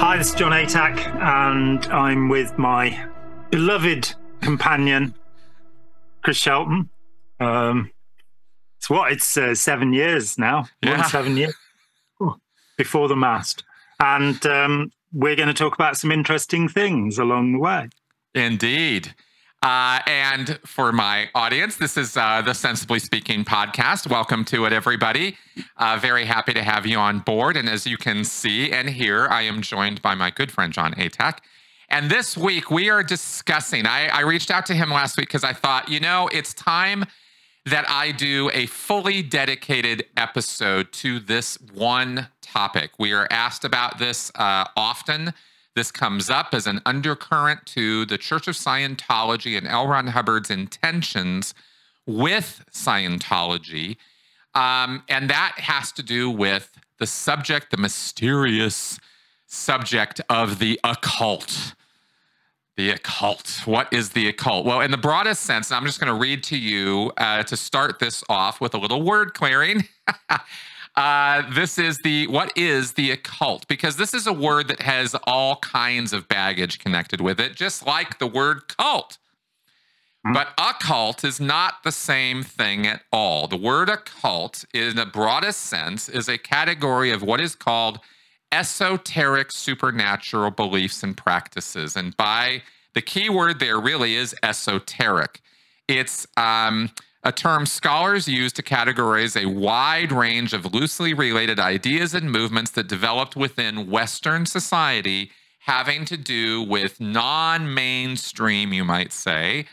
Hi, this is Jon Atack, and I'm with my beloved companion, Chris Shelton. Um, it's what? It's uh, seven years now. Yeah. seven years before the mast. And um, we're going to talk about some interesting things along the way. Indeed. Uh, and for my audience, this is uh, the Sensibly Speaking podcast. Welcome to it, everybody. Uh, very happy to have you on board. And as you can see and hear, I am joined by my good friend, Jon Atack. And this week, we are discussing. I, I reached out to him last week because I thought, you know, it's time that I do a fully dedicated episode to this one topic. We are asked about this uh, often. This comes up as an undercurrent to the Church of Scientology and L. Ron Hubbard's intentions with Scientology. Um, and that has to do with the subject, the mysterious subject of the occult. The occult. What is the occult? Well, in the broadest sense, I'm just going to read to you uh, to start this off with a little word clearing. uh, this is the what is the occult? Because this is a word that has all kinds of baggage connected with it, just like the word cult. But occult is not the same thing at all. The word occult, in the broadest sense, is a category of what is called esoteric supernatural beliefs and practices. And by the key word there really is esoteric. It's um, a term scholars use to categorize a wide range of loosely related ideas and movements that developed within Western society having to do with non mainstream, you might say,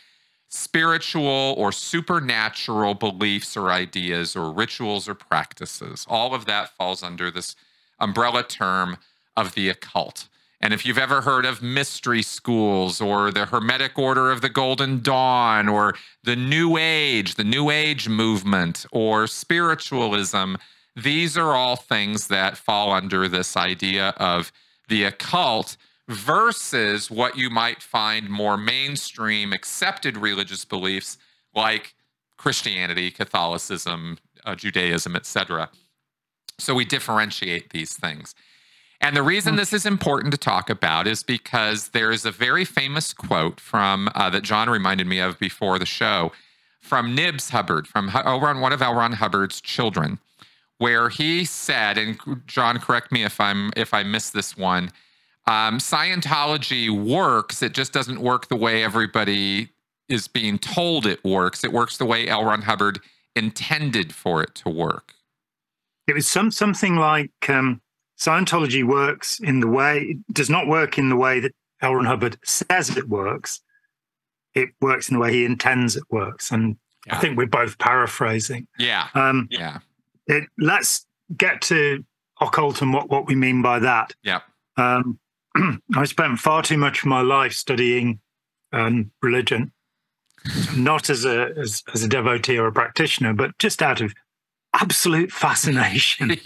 spiritual or supernatural beliefs or ideas or rituals or practices. All of that falls under this umbrella term of the occult. And if you've ever heard of mystery schools or the Hermetic Order of the Golden Dawn or the New Age, the New Age movement or spiritualism, these are all things that fall under this idea of the occult versus what you might find more mainstream accepted religious beliefs like Christianity, Catholicism, uh, Judaism, etc. So we differentiate these things. And the reason this is important to talk about is because there is a very famous quote from uh, that Jon reminded me of before the show from Nibs Hubbard, from on one of L. Ron Hubbard's children, where he said, and Jon, correct me if I'm if I miss this one. Um, Scientology works; it just doesn't work the way everybody is being told it works. It works the way L. Ron Hubbard intended for it to work. It was some something like um, Scientology works in the way it does not work in the way that L. Ron Hubbard says it works. It works in the way he intends it works, and I think we're both paraphrasing. Yeah, Um, yeah, it, let's get to occult and what, what we mean by that. yeah. Um, I spent far too much of my life studying um, religion, not as a as, as a devotee or a practitioner, but just out of absolute fascination.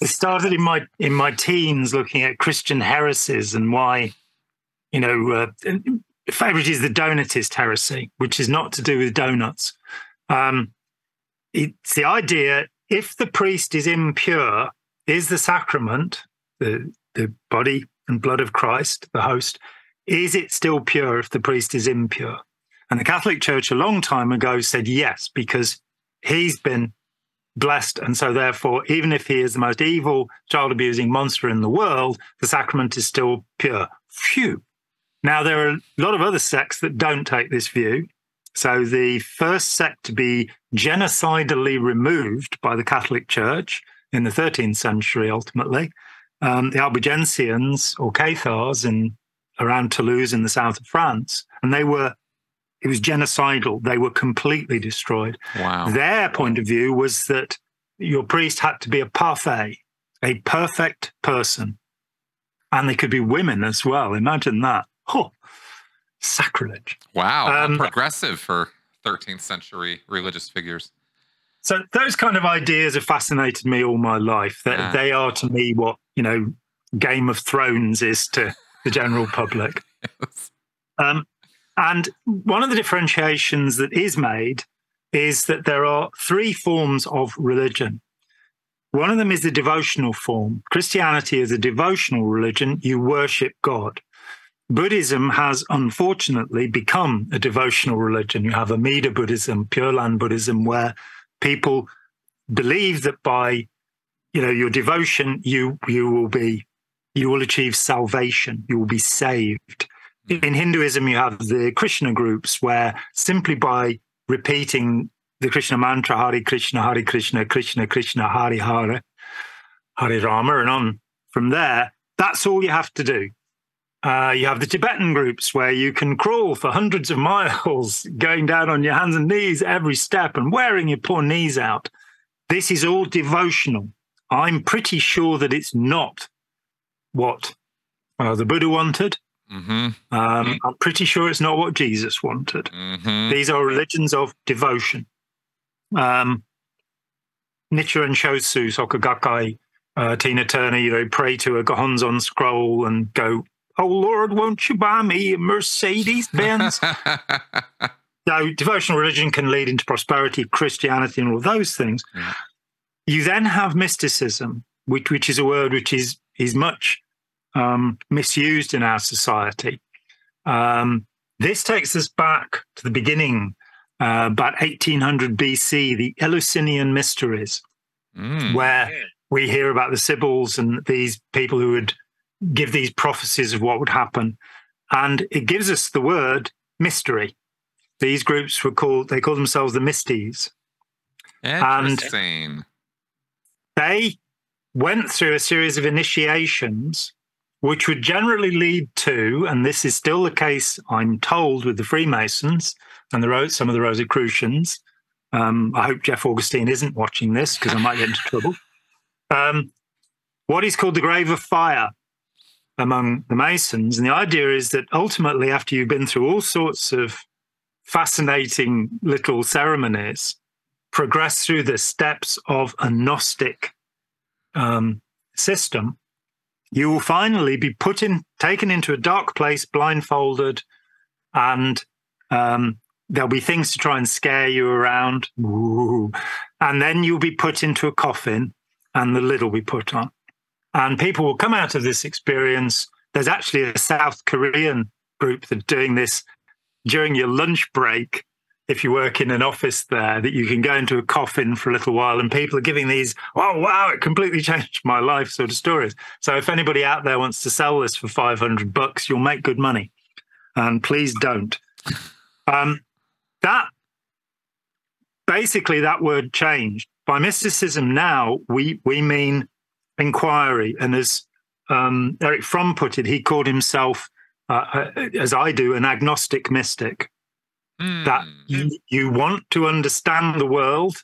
It started in my in my teens, looking at Christian heresies and why, you know, uh, favorite is the Donatist heresy, which is not to do with donuts. Um, it's the idea: if the priest is impure, is the sacrament, the the body and blood of Christ, the host, is it still pure if the priest is impure? And the Catholic Church a long time ago said yes, because he's been blessed. And so, therefore, even if he is the most evil, child abusing monster in the world, the sacrament is still pure. Phew. Now, there are a lot of other sects that don't take this view. So, the first sect to be genocidally removed by the Catholic Church in the 13th century, ultimately, um, the Albigensians or Cathars in around Toulouse in the south of France, and they were it was genocidal. They were completely destroyed. Wow. Their point of view was that your priest had to be a parfait, a perfect person. And they could be women as well. Imagine that. Oh, sacrilege. Wow. Um, progressive for 13th century religious figures. So those kind of ideas have fascinated me all my life. That Yeah. they are to me what, you know, Game of Thrones is to the general public. Um, and one of the differentiations that is made is that there are three forms of religion. One of them is the devotional form. Christianity is a devotional religion. You worship God. Buddhism has unfortunately become a devotional religion. You have Amida Buddhism, Pure Land Buddhism, where people believe that by you know your devotion you you will be you will achieve salvation you will be saved in hinduism you have the krishna groups where simply by repeating the krishna mantra hari krishna hari krishna krishna krishna hari hare hari rama and on from there that's all you have to do uh, you have the Tibetan groups where you can crawl for hundreds of miles, going down on your hands and knees every step and wearing your poor knees out. This is all devotional. I'm pretty sure that it's not what uh, the Buddha wanted. Mm-hmm. Um, I'm pretty sure it's not what Jesus wanted. Mm-hmm. These are religions of devotion. Um, Nichiren Shoshu, Soka Gakkai, uh, Tina Turner, you know, pray to a Gohonzon scroll and go, Oh Lord, won't you buy me a Mercedes Benz? now, devotional religion can lead into prosperity, Christianity, and all those things. Yeah. You then have mysticism, which, which is a word which is, is much um, misused in our society. Um, this takes us back to the beginning, uh, about 1800 BC, the Eleusinian Mysteries, mm. where we hear about the Sibyls and these people who would give these prophecies of what would happen. And it gives us the word mystery. These groups were called, they call themselves the Mysties. Interesting. And they went through a series of initiations, which would generally lead to, and this is still the case, I'm told, with the Freemasons and the some of the Rosicrucians. Um, I hope Jeff Augustine isn't watching this because I might get into trouble. Um, what is called the Grave of Fire among the Masons. And the idea is that ultimately, after you've been through all sorts of fascinating little ceremonies, progress through the steps of a Gnostic um, system, you will finally be put in, taken into a dark place, blindfolded, and um, there'll be things to try and scare you around. Ooh. And then you'll be put into a coffin, and the lid will be put on. And people will come out of this experience. There's actually a South Korean group that are doing this during your lunch break. If you work in an office there, that you can go into a coffin for a little while, and people are giving these, oh, wow, it completely changed my life sort of stories. So if anybody out there wants to sell this for 500 bucks, you'll make good money. And please don't. Um, that basically that word changed. By mysticism now, we we mean inquiry. And as um, Erich Fromm put it, he called himself, uh, uh, as I do, an agnostic mystic. Mm. That you, you want to understand the world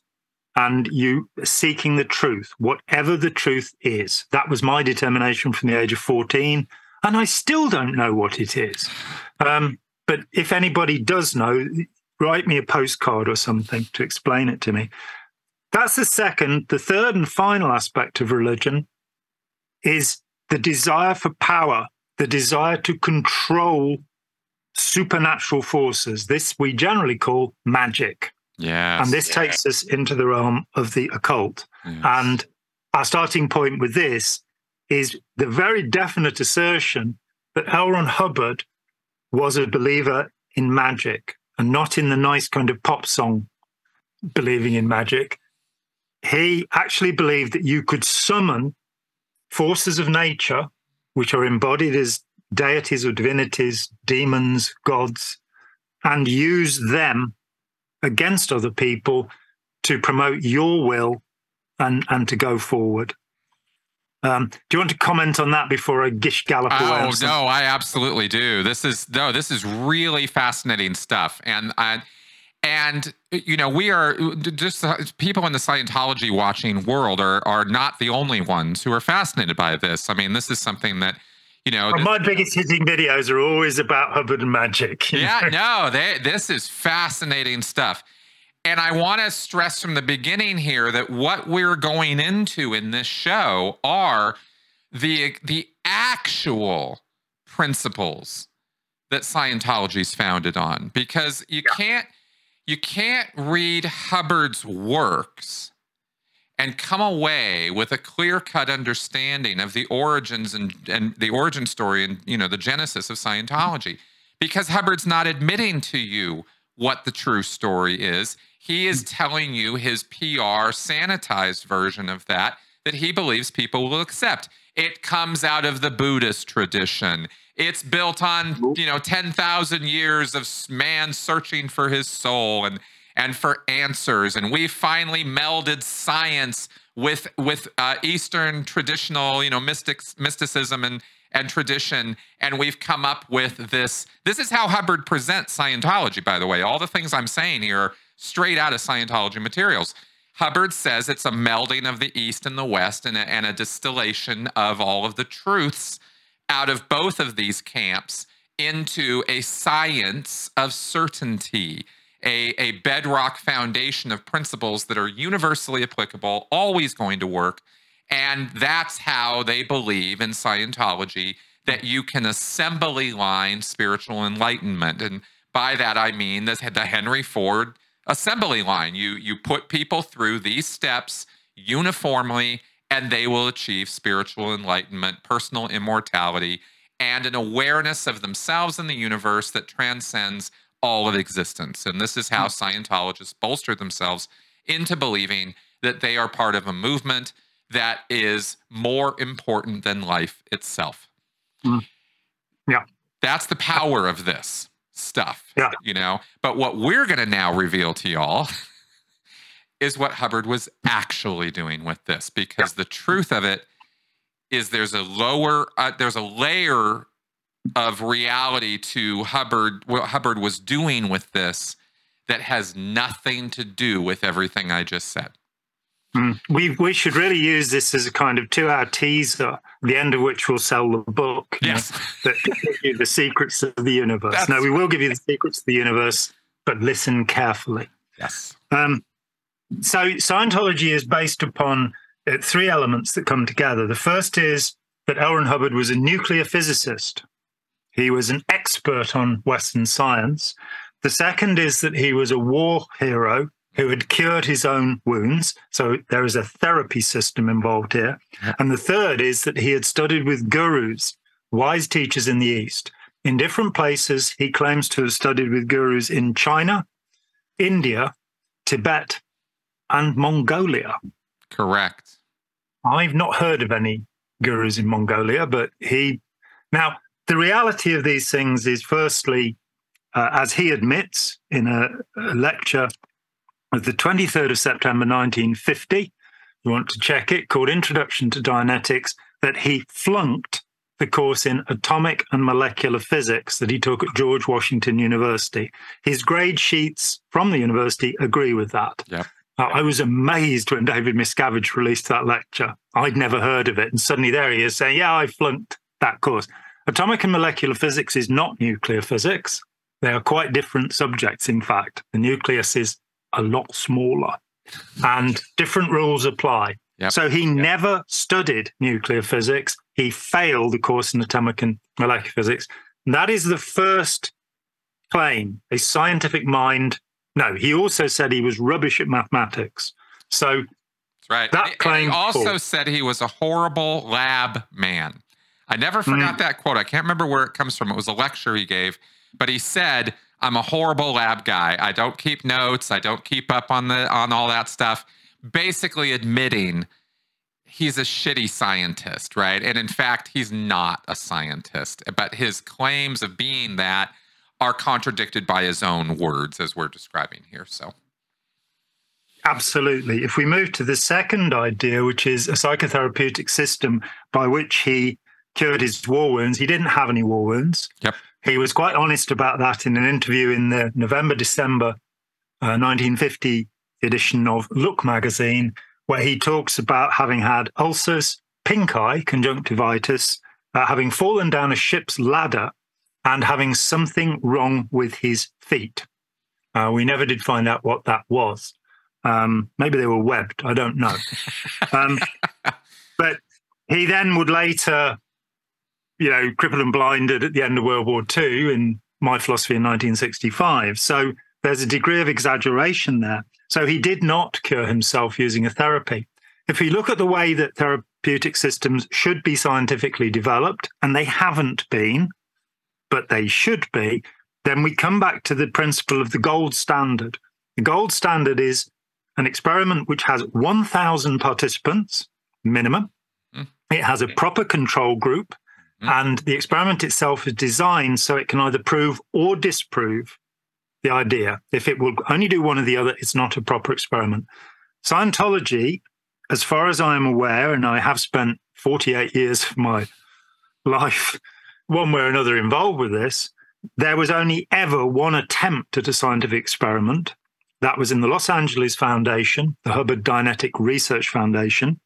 and you seeking the truth, whatever the truth is. That was my determination from the age of 14. And I still don't know what it is. Um, but if anybody does know, write me a postcard or something to explain it to me. That's the second. The third and final aspect of religion is the desire for power, the desire to control supernatural forces. This we generally call magic. Yeah. And this yes. takes us into the realm of the occult. Yes. And our starting point with this is the very definite assertion that L. Ron Hubbard was a believer in magic and not in the nice kind of pop song believing in magic he actually believed that you could summon forces of nature, which are embodied as deities or divinities, demons, gods, and use them against other people to promote your will and, and to go forward. Um, do you want to comment on that before I gish gallop away? Oh no, I absolutely do. This is no, this is really fascinating stuff, and I and you know, we are just people in the Scientology watching world are are not the only ones who are fascinated by this. I mean, this is something that you know. Well, my biggest hitting videos are always about Hubbard and magic. Yeah, know? no, they, this is fascinating stuff. And I want to stress from the beginning here that what we're going into in this show are the the actual principles that Scientology is founded on, because you yeah. can't you can't read Hubbard's works and come away with a clear-cut understanding of the origins and, and the origin story and you know the genesis of Scientology because Hubbard's not admitting to you what the true story is. He is hmm. telling you his PR sanitized version of that that he believes people will accept. It comes out of the Buddhist tradition. It's built on, you know, 10,000 years of man searching for his soul and and for answers and we finally melded science with with uh, eastern traditional, you know, mystics mysticism and and tradition and we've come up with this this is how Hubbard presents Scientology by the way. All the things I'm saying here are straight out of Scientology materials. Hubbard says it's a melding of the East and the West and a, and a distillation of all of the truths out of both of these camps into a science of certainty, a, a bedrock foundation of principles that are universally applicable, always going to work. And that's how they believe in Scientology that you can assembly line spiritual enlightenment. And by that, I mean the, the Henry Ford assembly line. You you put people through these steps uniformly and they will achieve spiritual enlightenment, personal immortality, and an awareness of themselves and the universe that transcends all of existence. And this is how Scientologists bolster themselves into believing that they are part of a movement that is more important than life itself. Mm. Yeah. That's the power of this stuff. Yeah. You know, but what we're going to now reveal to y'all is what Hubbard was actually doing with this because yeah. the truth of it is there's a lower uh, there's a layer of reality to Hubbard what Hubbard was doing with this that has nothing to do with everything I just said. Mm. We we should really use this as a kind of two-hour teaser, the end of which will sell the book. Yes, know, that gives you the secrets of the universe. That's no, we will give you the secrets of the universe, but listen carefully. Yes. Um, so Scientology is based upon uh, three elements that come together. The first is that L. Ron Hubbard was a nuclear physicist. He was an expert on Western science. The second is that he was a war hero who had cured his own wounds. So there is a therapy system involved here. And the third is that he had studied with gurus, wise teachers in the East. In different places, he claims to have studied with gurus in China, India, Tibet, and Mongolia. Correct. I've not heard of any gurus in Mongolia, but he. Now, the reality of these things is firstly, uh, as he admits in a, a lecture of the 23rd of September 1950. You want to check it, called Introduction to Dianetics, that he flunked the course in atomic and molecular physics that he took at George Washington University. His grade sheets from the university agree with that. Yeah. Uh, I was amazed when David Miscavige released that lecture. I'd never heard of it. And suddenly there he is saying, Yeah, I flunked that course. Atomic and molecular physics is not nuclear physics. They are quite different subjects, in fact. The nucleus is a lot smaller and different rules apply. Yep. So he yep. never studied nuclear physics. He failed the course in atomic and molecular physics. And that is the first claim a scientific mind. No, he also said he was rubbish at mathematics. So That's right. That claim. he also said he was a horrible lab man. I never forgot mm. that quote. I can't remember where it comes from. It was a lecture he gave, but he said I'm a horrible lab guy. I don't keep notes. I don't keep up on the on all that stuff. Basically admitting he's a shitty scientist, right? And in fact, he's not a scientist, but his claims of being that are contradicted by his own words as we're describing here. So Absolutely. If we move to the second idea, which is a psychotherapeutic system by which he cured his war wounds, he didn't have any war wounds. Yep. He was quite honest about that in an interview in the November December uh, 1950 edition of Look magazine, where he talks about having had ulcers, pink eye, conjunctivitis, uh, having fallen down a ship's ladder, and having something wrong with his feet. Uh, we never did find out what that was. Um, maybe they were webbed. I don't know. um, but he then would later you know, crippled and blinded at the end of World War II in my philosophy in 1965. So there's a degree of exaggeration there. So he did not cure himself using a therapy. If we look at the way that therapeutic systems should be scientifically developed, and they haven't been, but they should be, then we come back to the principle of the gold standard. The gold standard is an experiment which has 1,000 participants minimum. Mm. It has a proper control group. Mm. and the experiment itself is designed so it can either prove or disprove the idea. If it will only do one or the other, it's not a proper experiment. Scientology, as far as I am aware, and I have spent 48 years of my life one way or another involved with this, there was only ever one attempt at a scientific experiment. That was in the Los Angeles Foundation, the Hubbard Dianetic Research Foundation.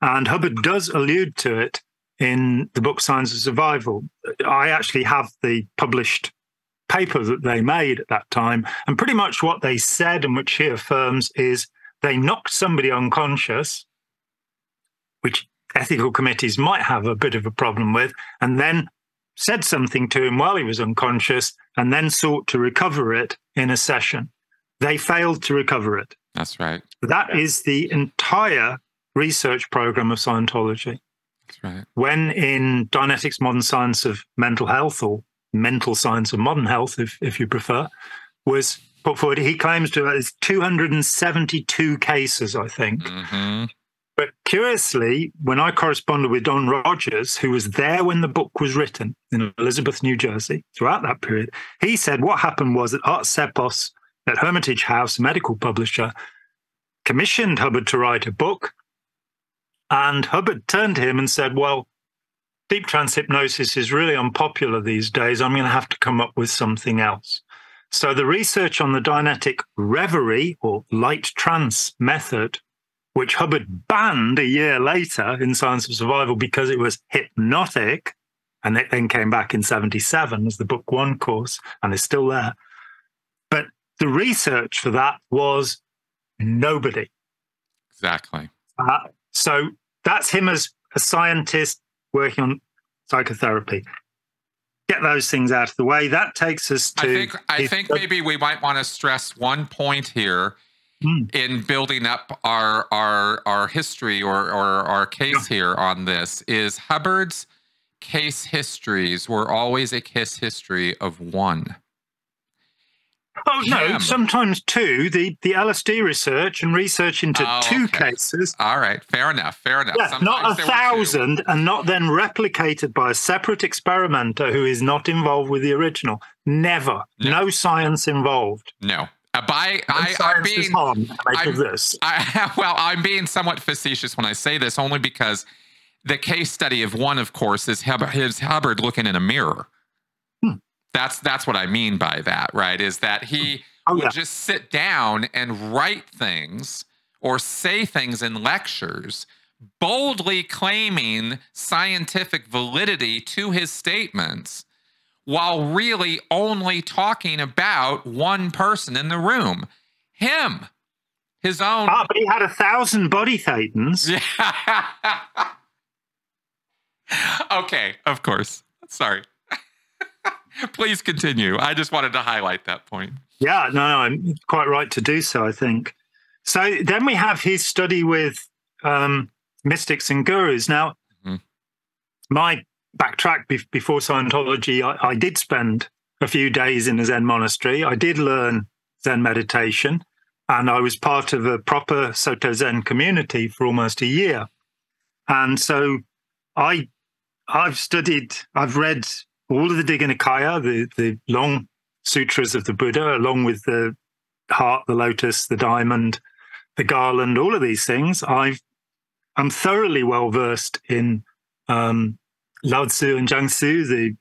And Hubbard does allude to it in the book Science of Survival. I actually have the published paper that they made at that time. And pretty much what they said, and which he affirms, is they knocked somebody unconscious, which ethical committees might have a bit of a problem with, and then said something to him while he was unconscious, and then sought to recover it in a session. They failed to recover it. That's right. That is the entire research program of Scientology. Right. When in Dianetics Modern Science of Mental Health or mental science of modern health, if, if you prefer, was put forward. He claims to have 272 cases, I think. Mm-hmm. But curiously, when I corresponded with Don Rogers, who was there when the book was written in Elizabeth, New Jersey, throughout that period, he said what happened was that Art Ceppos at Hermitage House, a medical publisher, commissioned Hubbard to write a book. And Hubbard turned to him and said, Well, deep trance hypnosis is really unpopular these days. I'm going to have to come up with something else. So the research on the Dianetic reverie or light trance method, which Hubbard banned a year later in Science of Survival because it was hypnotic, and it then came back in 77 as the book one course and is still there. But the research for that was nobody. Exactly. Uh, so that's him as a scientist working on psychotherapy. Get those things out of the way. That takes us to. I think, I think maybe we might want to stress one point here hmm. in building up our our our history or or our case here on this is Hubbard's case histories were always a case history of one. Oh no, sometimes two. The the LSD research and research into oh, two okay. cases. All right, fair enough, fair enough. Yeah, not a thousand, and not then replicated by a separate experimenter who is not involved with the original. Never, no, no science involved. No. Uh, by I, I'm being, I'm, this. I, well, I'm being somewhat facetious when I say this, only because the case study of one, of course, is Hubbard looking in a mirror that's that's what I mean by that, right? Is that he oh, yeah. would just sit down and write things or say things in lectures, boldly claiming scientific validity to his statements, while really only talking about one person in the room, him, his own. Ah, but he had a thousand body thetans. Yeah. okay, of course. Sorry. Please continue. I just wanted to highlight that point. Yeah, no, no, I'm quite right to do so, I think. So then we have his study with um, mystics and gurus. Now, mm-hmm. my backtrack be- before Scientology, I, I did spend a few days in a Zen monastery. I did learn Zen meditation, and I was part of a proper Soto Zen community for almost a year. And so I I've studied, I've read all of the Digha Nikaya, the, the long sutras of the Buddha, along with the heart, the lotus, the diamond, the garland, all of these things, I've I'm thoroughly well versed in um, Lao Tzu and Zhang Tzu, the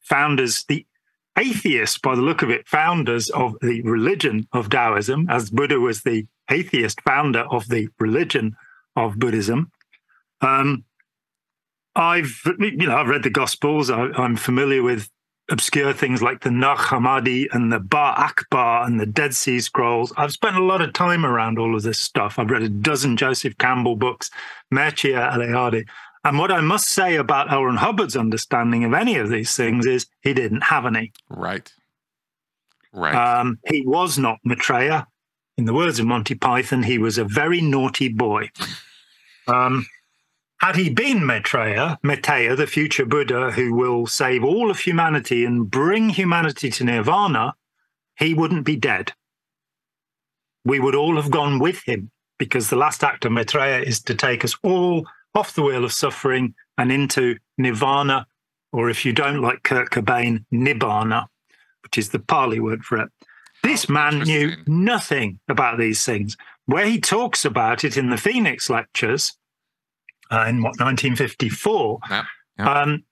founders, the atheists, by the look of it, founders of the religion of Taoism, as Buddha was the atheist founder of the religion of Buddhism. Um, I've you know I've read the Gospels. I, am familiar with obscure things like the Nag Hammadi and the Ba Akbar and the Dead Sea Scrolls. I've spent a lot of time around all of this stuff. I've read a dozen Joseph Campbell books, Mircea Eliade. And what I must say about L. Ron Hubbard's understanding of any of these things is he didn't have any. Right. Right. Um, he was not Maitreya. In the words of Monty Python, he was a very naughty boy. Um, had he been Maitreya, Maitreya, the future Buddha who will save all of humanity and bring humanity to nirvana, he wouldn't be dead. We would all have gone with him because the last act of Maitreya is to take us all off the wheel of suffering and into nirvana, or if you don't like Kurt Cobain, nibbana, which is the Pali word for it. This oh, man knew nothing about these things. Where he talks about it in the Phoenix lectures uh, in what 1954, Yep, yep. Um,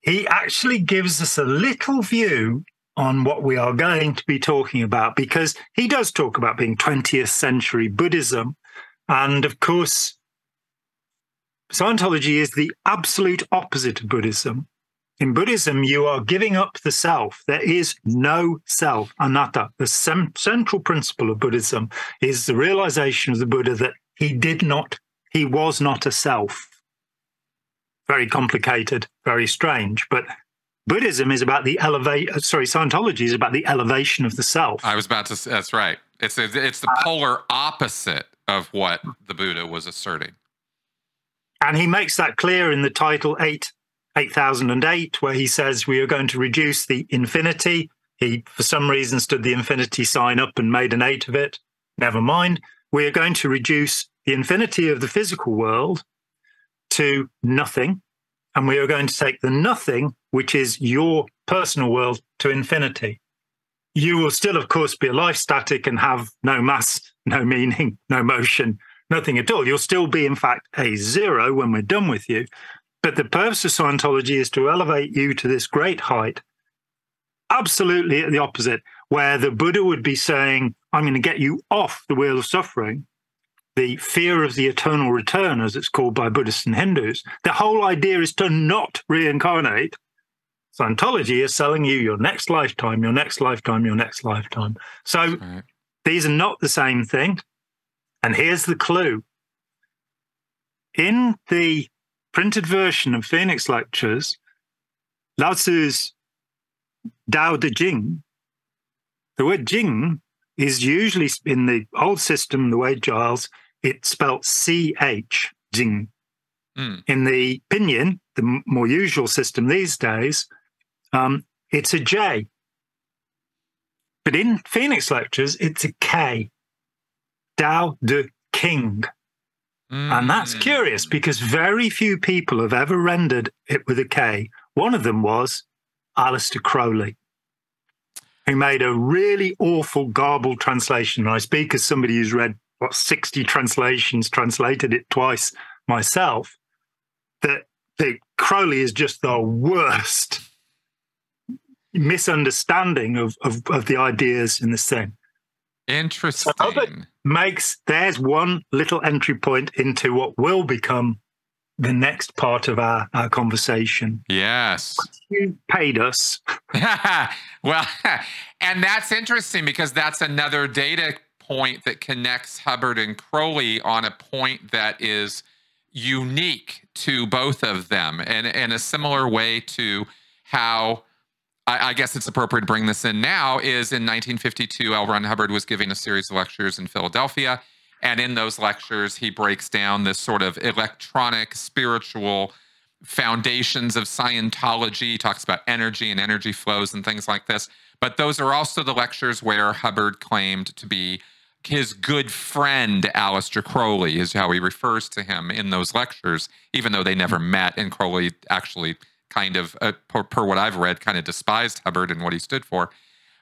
he actually gives us a little view on what we are going to be talking about because he does talk about being 20th century Buddhism. And of course, Scientology is the absolute opposite of Buddhism. In Buddhism, you are giving up the self. There is no self, anatta. The sem- central principle of Buddhism is the realization of the Buddha that he did not, he was not a self. Very complicated, very strange. But Buddhism is about the elevate. uh, Sorry, Scientology is about the elevation of the self. I was about to. That's right. It's a, it's the polar opposite of what the Buddha was asserting. And he makes that clear in the title 8, 8008, where he says we are going to reduce the infinity. He, for some reason, stood the infinity sign up and made an eight of it. Never mind. We are going to reduce the infinity of the physical world to nothing. And we are going to take the nothing, which is your personal world, to infinity. You will still, of course, be a life static and have no mass, no meaning, no motion, nothing at all. You'll still be, in fact, a zero when we're done with you. But the purpose of Scientology is to elevate you to this great height, absolutely at the opposite, where the Buddha would be saying, I'm going to get you off the wheel of suffering. The fear of the eternal return, as it's called by Buddhists and Hindus. The whole idea is to not reincarnate. Scientology is selling you your next lifetime, your next lifetime, your next lifetime. So Right. these are not the same thing. And here's the clue. In the printed version of Phoenix Lectures, Lao Tzu's Tao Te Ching, the word Jing is usually in the old system, the Wade-Giles, it's spelled CH, Jing. Mm. In the Pinyin, the more usual system these days, um, it's a J. But in Phoenix Lectures, it's a K. Tao De King. And that's Mm. curious because very few people have ever rendered it with a K. One of them was Aleister Crowley, who made a really awful, garbled translation. I speak as somebody who's read, what, 60 translations, translated it twice myself, that, that Crowley is just the worst misunderstanding of, of, of the ideas in this thing Interesting. makes there's one little entry point into what will become the next part of our, our conversation. Yes. You paid us. well, and that's interesting because that's another data point that connects Hubbard and Crowley on a point that is unique to both of them, and in a similar way to how. I, I guess it's appropriate to bring this in now. Is in 1952, L. Ron Hubbard was giving a series of lectures in Philadelphia, and in those lectures, he breaks down this sort of electronic spiritual foundations of Scientology. He talks about energy and energy flows and things like this. But those are also the lectures where Hubbard claimed to be his good friend, Aleister Crowley, is how he refers to him in those lectures, even though they never met. And Crowley actually kind of, uh, per, per what I've read, kind of despised Hubbard and what he stood for.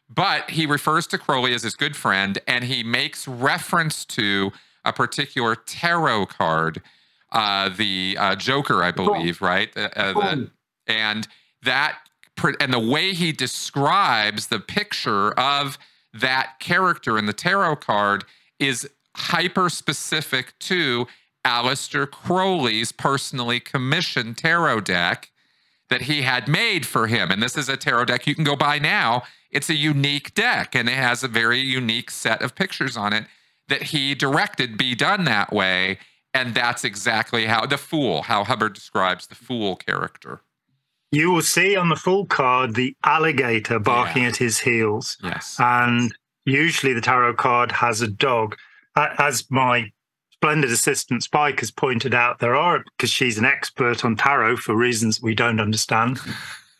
But he refers to Crowley as his good friend, and he makes reference to a particular tarot card, uh, the uh, Joker, I believe, right? Uh, uh, the- and that, and the way he describes the picture of that character in the tarot card is hyper specific to Aleister Crowley's personally commissioned tarot deck that he had made for him. And this is a tarot deck you can go buy now. It's a unique deck and it has a very unique set of pictures on it that he directed be done that way. And that's exactly how the fool, how Hubbard describes the fool character. You will see on the full card the alligator barking Yeah. at his heels. Yes. And usually the tarot card has a dog. As my splendid assistant Spike has pointed out, there are, because she's an expert on tarot for reasons we don't understand,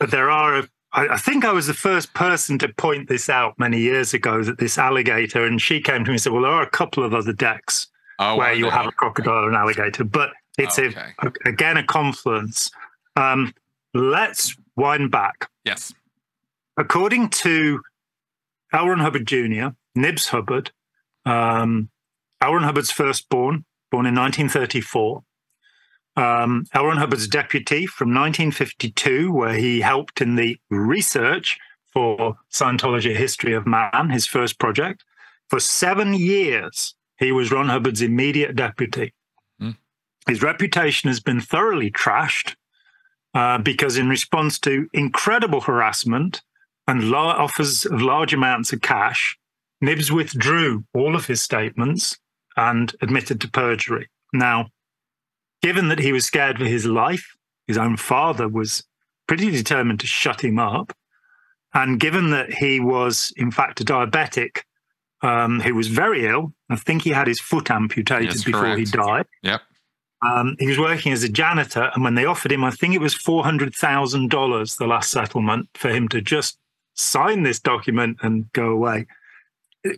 but there are, I, I think I was the first person to point this out many years ago that this alligator, and she came to me and said, Well, there are a couple of other decks oh, where you'll have a crocodile and alligator, but it's a, Okay. a, again a confluence. Um, let's wind back Yes. according to L. Ron Hubbard Jr., Nibs Hubbard, um, L. Ron Hubbard's firstborn, born in 1934. Um, L. Ron Hubbard's deputy from 1952, where he helped in the research for Scientology: History of Man, his first project. For seven years, he was Ron Hubbard's immediate deputy. Hmm. His reputation has been thoroughly trashed uh, because, in response to incredible harassment and la- offers of large amounts of cash, Nibs withdrew all of his statements and admitted to perjury. Now, given that he was scared for his life, his own father was pretty determined to shut him up. And given that he was, in fact, a diabetic um, who was very ill, I think he had his foot amputated Yes, before he died. Yep. Um, he was working as a janitor, and when they offered him, I think it was four hundred thousand dollars, the last settlement, for him to just sign this document and go away.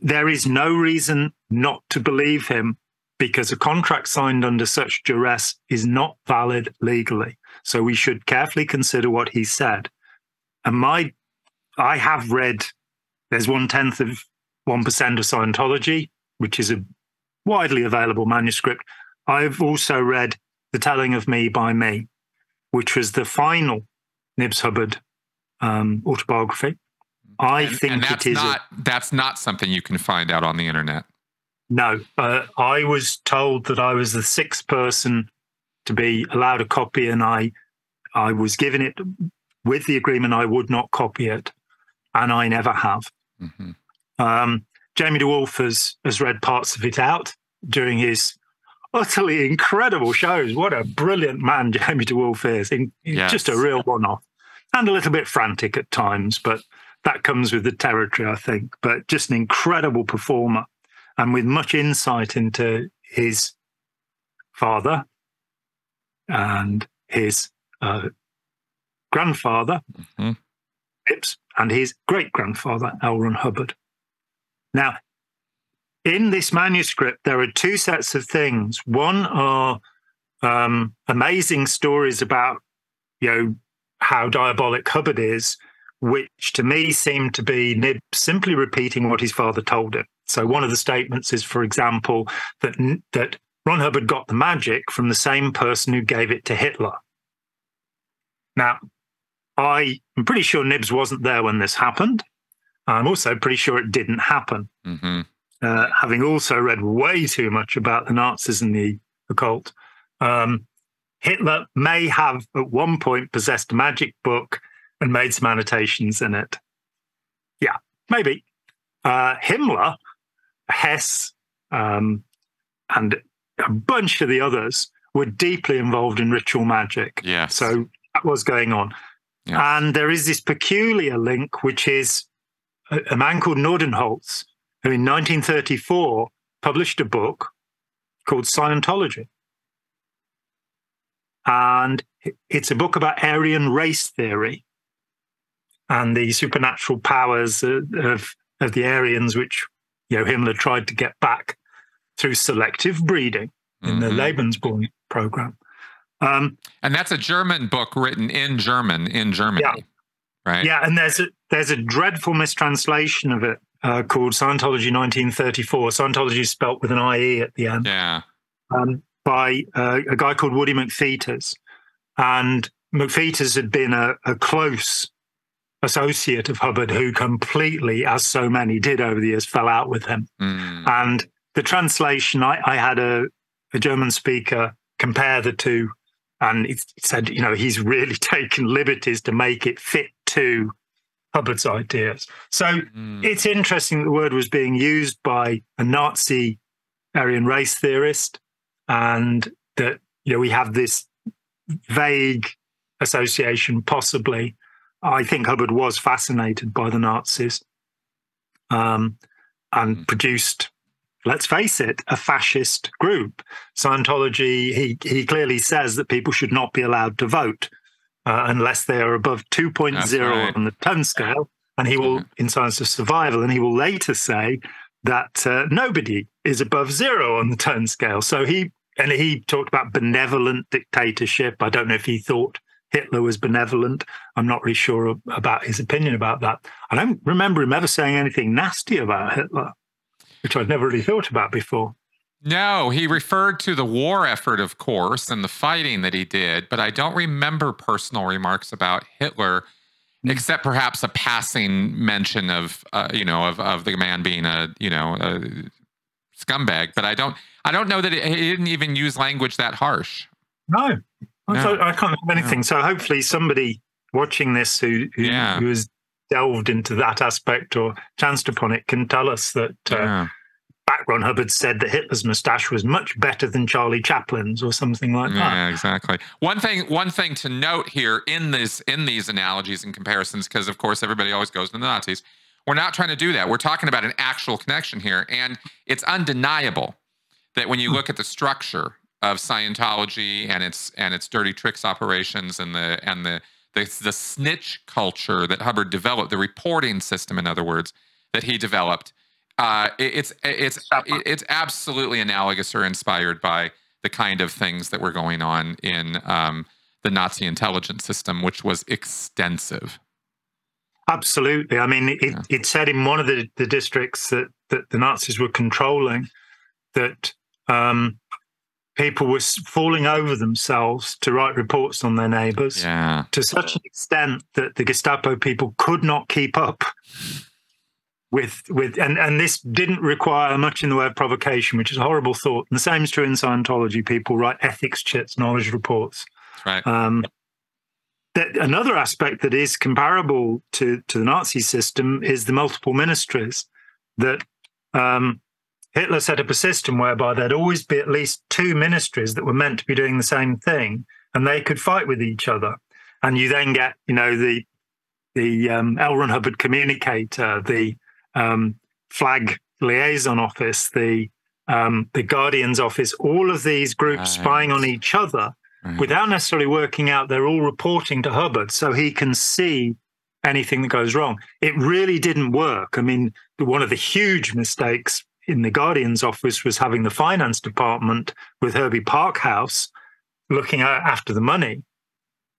There is no reason not to believe him because a contract signed under such duress is not valid legally. So we should carefully consider what he said. And my, I have read. There's one tenth of one percent of Scientology, which is a widely available manuscript. I've also read The Telling of Me by Me, which was the final Nibs Hubbard um, autobiography. I and, think and that's it is. a- not that's not something you can find out on the internet. no, uh, I was told that I was the sixth person to be allowed a copy, and I, I was given it with the agreement I would not copy it, and I never have. hmm Um, Jamie DeWolf has, has read parts of it out during his utterly incredible shows. What a brilliant man Jamie DeWolf is. In, Yes. Just a real one off and a little bit frantic at times, but that comes with the territory, I think. But just an incredible performer and with much insight into his father and his uh, grandfather, Mhm. Phipps, and his great grandfather, L. Ron Hubbard. Now, in this manuscript, there are two sets of things. One are um, amazing stories about, you know, how diabolic Hubbard is, which to me seem to be Nib simply repeating what his father told him. So one of the statements is, for example, that that Ron Hubbard got the magic from the same person who gave it to Hitler. Now, I am pretty sure Nibs wasn't there when this happened. I'm also pretty sure it didn't happen hmm uh, having also read way too much about the Nazis and the occult, um, Hitler may have at one point possessed a magic book and made some annotations in it. Yeah, maybe. Uh, Himmler, Hess, um, and a bunch of the others were deeply involved in ritual magic. Yeah. So that was going on. Yeah. And there is this peculiar link, which is a, a man called Nordenholz, who in 1934 published a book called Scientology. And it's a book about Aryan race theory and the supernatural powers of, of, the Aryans, which you know Himmler tried to get back through selective breeding in the Mhm. Lebensborn program. Um, and that's a German book written in German in Germany, Yeah. right? Yeah, and there's a there's a dreadful mistranslation of it uh, called Scientology 1934. Scientology is spelt with an IE at the end Yeah. um, by uh, a guy called Woody McFeeters, and McFeeters had been a, a close associate of Hubbard, who completely, as so many did over the years, fell out with him. Mm. And the translation, I, I had a, a German speaker compare the two, and it said, you know, he's really taken liberties to make it fit to Hubbard's ideas. So Mm. it's interesting that the word was being used by a Nazi Aryan race theorist, and that you know we have this vague association, possibly. I think Hubbard was fascinated by the Nazis um, and mm. produced, let's face it, a fascist group. Scientology, he, he clearly says that people should not be allowed to vote uh, unless they are above 2.0 right. on the tone scale. And he will, in Science of Survival, and he will later say that uh, nobody is above zero on the tone scale. So he and he talked about benevolent dictatorship. I don't know if he thought Hitler was benevolent. I'm not really sure about his opinion about that. I don't remember him ever saying anything nasty about Hitler, which I'd never really thought about before. No, he referred to the war effort, of course, and the fighting that he did, but I don't remember personal remarks about Hitler, hmm. except perhaps a passing mention of, uh, you know, of, of the man being a, you know, a scumbag. But I don't, I don't know that it, he didn't even use language that harsh. No, no. I can't think of anything. No. So hopefully somebody watching this who who, yeah. who, has delved into that aspect or chanced upon it can tell us that uh, yeah. Ron Hubbard said that Hitler's mustache was much better than Charlie Chaplin's or something like that. Yeah, exactly. One thing one thing to note here in this in these analogies and comparisons, because of course everybody always goes to the Nazis. We're not trying to do that. We're talking about an actual connection here. And it's undeniable that when you hmm. look at the structure of Scientology and its and its dirty tricks operations and the and the the, the snitch culture that Hubbard developed, the reporting system, in other words, that he developed, uh, it, it's it's it's absolutely analogous or inspired by the kind of things that were going on in um, the Nazi intelligence system, which was extensive. Absolutely. I mean, it, yeah. it said in one of the, the districts that, that the Nazis were controlling that um, people were falling over themselves to write reports on their neighbors yeah. to such an extent that the Gestapo people could not keep up with with and and this didn't require much in the way of provocation, which is a horrible thought. And the same is true in Scientology. People write ethics chits, knowledge reports. Right. Um, that another aspect that is comparable to to the Nazi system is the multiple ministries that um, Hitler set up a system whereby there'd always be at least two ministries that were meant to be doing the same thing, and they could fight with each other. And you then get, you know, the the um, L. Ron Hubbard communicator, the um, flag liaison office, the um, the Guardian's office, all of these groups right. spying on each other right. without necessarily working out. They're all reporting to Hubbard so he can see anything that goes wrong. It really didn't work. I mean, one of the huge mistakes in the Guardian's office was having the finance department with Herbie Parkhouse looking after the money.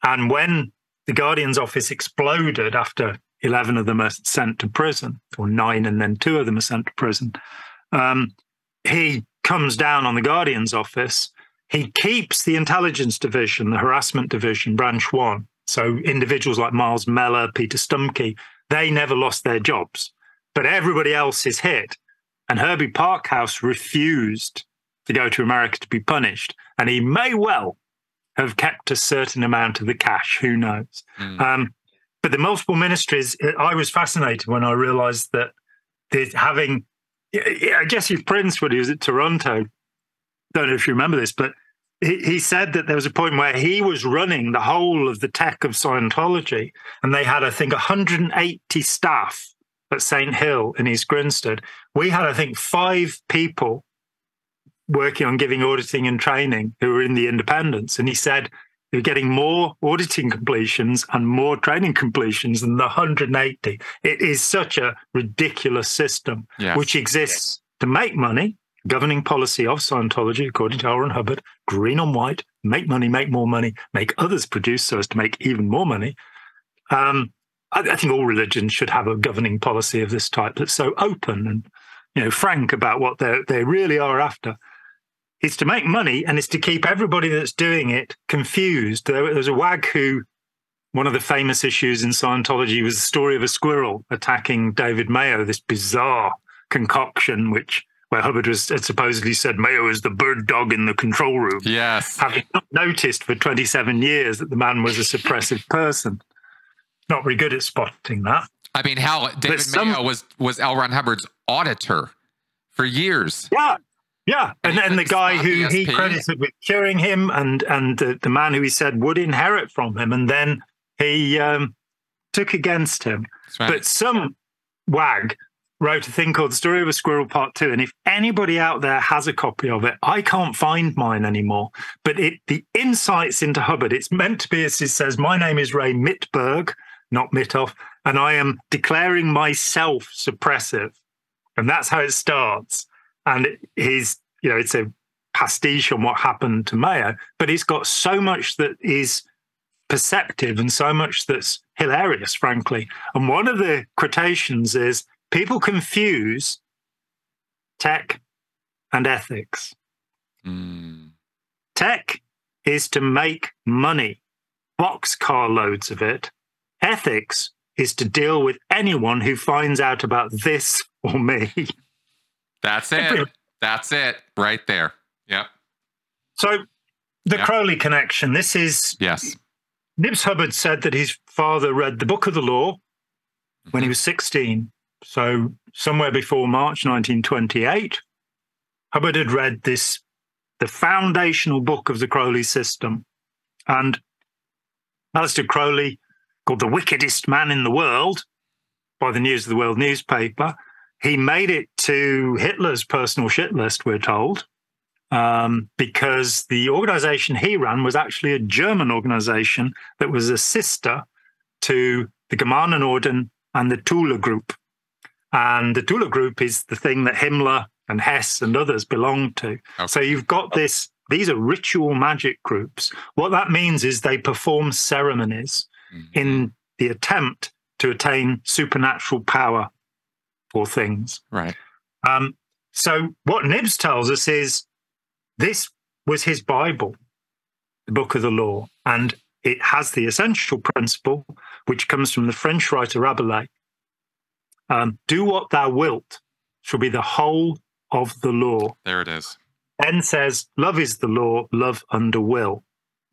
And when the Guardian's office exploded after 11 of them are sent to prison, or nine, and then two of them are sent to prison, um, he comes down on the Guardian's office. He keeps the intelligence division, the harassment division, branch one. So individuals like Miles Mellor, Peter Stumke, they never lost their jobs, but everybody else is hit. And Herbie Parkhouse refused to go to America to be punished. And he may well have kept a certain amount of the cash. Who knows? Mm. Um, but the multiple ministries, I was fascinated when I realized that having Jesse Prince, when he was at Toronto, don't know if you remember this, but he, he said that there was a point where he was running the whole of the tech of Scientology, and they had, I think, 180 staff at St. Hill in East Grinstead, we had, I think, five people working on giving auditing and training who were in the independents. And he said you're getting more auditing completions and more training completions than the 180. It is such a ridiculous system, yes. which exists to make money. Governing policy of Scientology, according to L. Ron Hubbard, green on white, make money, make more money, make others produce so as to make even more money. Um, I, I think all religions should have a governing policy of this type that's so open and you know frank about what they they really are after. It's to make money and it's to keep everybody that's doing it confused. There, there's a wag who one of the famous issues in Scientology was the story of a squirrel attacking David Mayo, this bizarre concoction which where Hubbard was had supposedly said Mayo is the bird dog in the control room. Yes. Having not noticed for 27 years that the man was a suppressive person not very good at spotting that. I mean, hell, David some, Mayo was was L. Ron Hubbard's auditor for years. Yeah, Yeah, and then the guy who he credited with curing him, and and the, the man who he said would inherit from him, and then he um, took against him. Right. But some wag wrote a thing called The Story of a Squirrel Part Two, and if anybody out there has a copy of it, I can't find mine anymore. But it the insights into Hubbard, it's meant to be as it says, my name is Ray Mittberg, not Mithoff, and I am declaring myself suppressive, and that's how it starts and he's you know it's a pastiche on what happened to Mayo, but it's got so much that is perceptive and so much that's hilarious, frankly. And one of the quotations is people confuse tech and ethics. Mm. Tech is to make money, boxcar loads of it. Ethics is to deal with anyone who finds out about this or me. That's it. That's it right there. Yep. So the yep. Crowley connection. This is yes. Nibs Hubbard said that his father read the Book of the Law mm-hmm. when he mm-hmm. was 16. So somewhere before March 1928, Hubbard had read this, the foundational book of the Crowley system. And Aleister Crowley, called the wickedest man in the world by the News of the World newspaper, he made it to Hitler's personal shit list, we're told, um, because the organization he ran was actually a German organization that was a sister to the Germanenorden and the Thule Group. And the Thule Group is the thing that Himmler and Hess and others belong to. Okay. So you've got this, these are ritual magic groups. What that means is they perform ceremonies mm-hmm. in the attempt to attain supernatural power or things. Right. Um, so what Nibs tells us is this was his Bible, the book of the law, and it has the essential principle, which comes from the French writer Rabelais. Um, Do what thou wilt shall be the whole of the law. There it is. Then says, love is the law, love under will.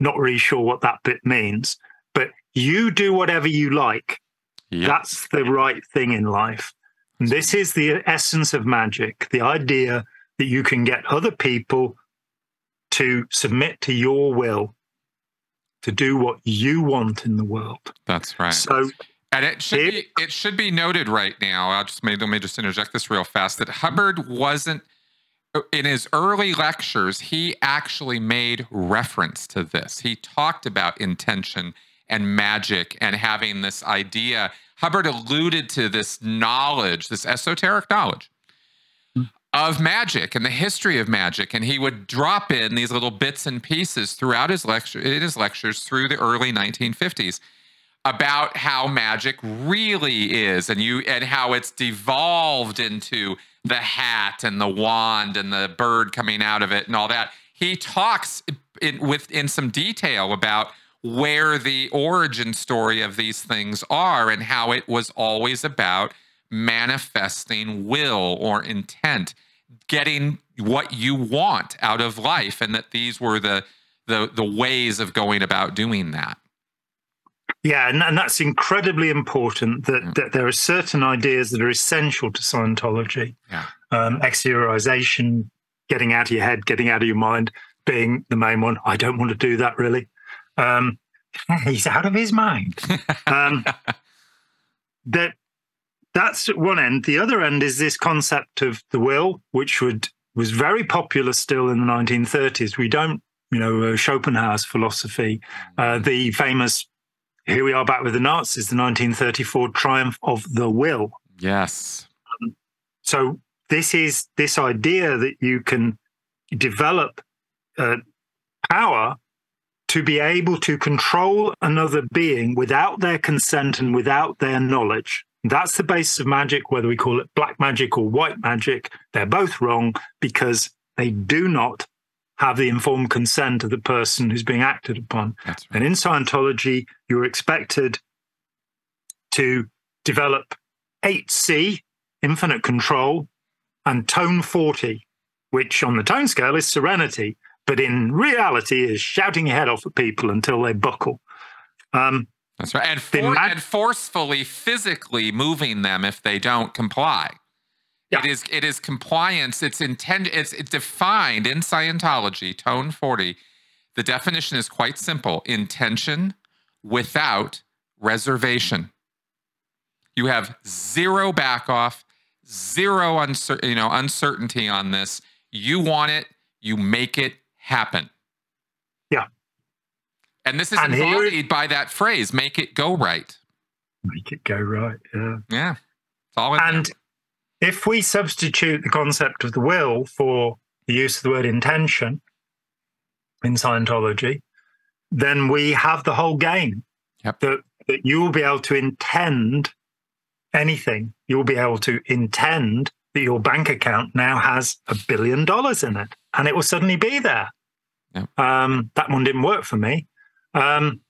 Not really sure what that bit means, but you do whatever you like. Yep. That's the right thing in life. This is the essence of magic the idea that you can get other people to submit to your will, to do what you want in the world. That's right. So, and it should be it should be noted right now. I'll just let me just interject this real fast that Hubbard wasn't in his early lectures. He actually made reference to this. He talked about intention and magic and having this idea Hubbard alluded to this knowledge, this esoteric knowledge hmm. of magic and the history of magic, and he would drop in these little bits and pieces throughout his lecture in his lectures through the early 1950s about how magic really is and you and how it's devolved into the hat and the wand and the bird coming out of it and all that. He talks in, with in some detail about where the origin story of these things are and how it was always about manifesting will or intent, getting what you want out of life, and that these were the the the ways of going about doing that. Yeah, and, and that's incredibly important that, mm. that there are certain ideas that are essential to Scientology. Yeah. Um, exteriorization, getting out of your head, getting out of your mind, being the main one. I don't want to do that really. Um, he's out of his mind. Um, that that's one end. The other end is this concept of the will, which would was very popular still in the 1930s. We don't, you know, uh, Schopenhauer's philosophy, uh, the famous "Here we are back with the Nazis," the 1934 triumph of the will. Yes. Um, so this is this idea that you can develop uh, power to be able to control another being without their consent and without their knowledge. That's the basis of magic, whether we call it black magic or white magic. They're both wrong because they do not have the informed consent of the person who's being acted upon. Right. And in Scientology, you're expected to develop 8C, infinite control, and tone 40, which on the tone scale is serenity but in reality is shouting your head off at people until they buckle. Um, That's right, and, for, and forcefully, physically moving them if they don't comply. Yeah. It is it is compliance. It's intended. It's, it's defined in Scientology, Tone Forty. The definition is quite simple: intention without reservation. You have zero back off, zero uncer- you know uncertainty on this. You want it, you make it happen. Yeah. And this is and embodied here, by that phrase, make it go right. Make it go right. Yeah. Yeah. It's all and there. if we substitute the concept of the will for the use of the word intention in Scientology, then we have the whole game. Yep. That, that you will be able to intend anything. You'll be able to intend that your bank account now has a billion dollars in it and it will suddenly be there. Yep. Um, that one didn't work for me. Um,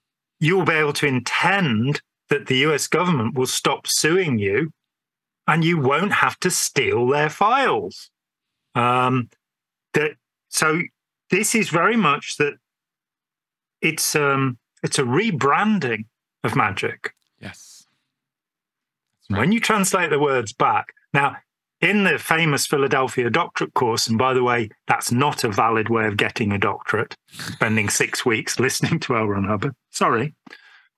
you will be able to intend that the US government will stop suing you and you won't have to steal their files. Um, that so this is very much that it's um, it's a rebranding of magic. Yes. Right. When you translate the words back, now in the famous Philadelphia doctorate course, and by the way, that's not a valid way of getting a doctorate, spending six weeks listening to L. Ron Hubbard. Sorry.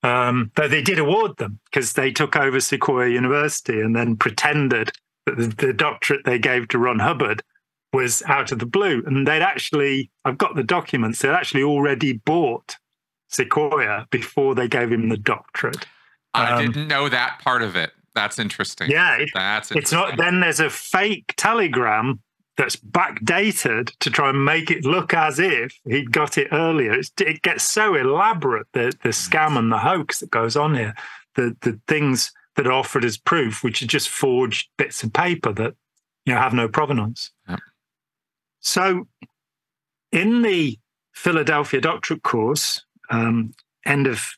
Um, but they did award them because they took over Sequoia University and then pretended that the, the doctorate they gave to Ron Hubbard was out of the blue. And they'd actually, I've got the documents, they'd actually already bought Sequoia before they gave him the doctorate. I um, didn't know that part of it. That's interesting. Yeah, it, that's interesting. it's not. Then there's a fake telegram that's backdated to try and make it look as if he'd got it earlier. It's, it gets so elaborate the the scam and the hoax that goes on here. The the things that are offered as proof, which are just forged bits of paper that you know have no provenance. Yep. So, in the Philadelphia doctorate course, um, end of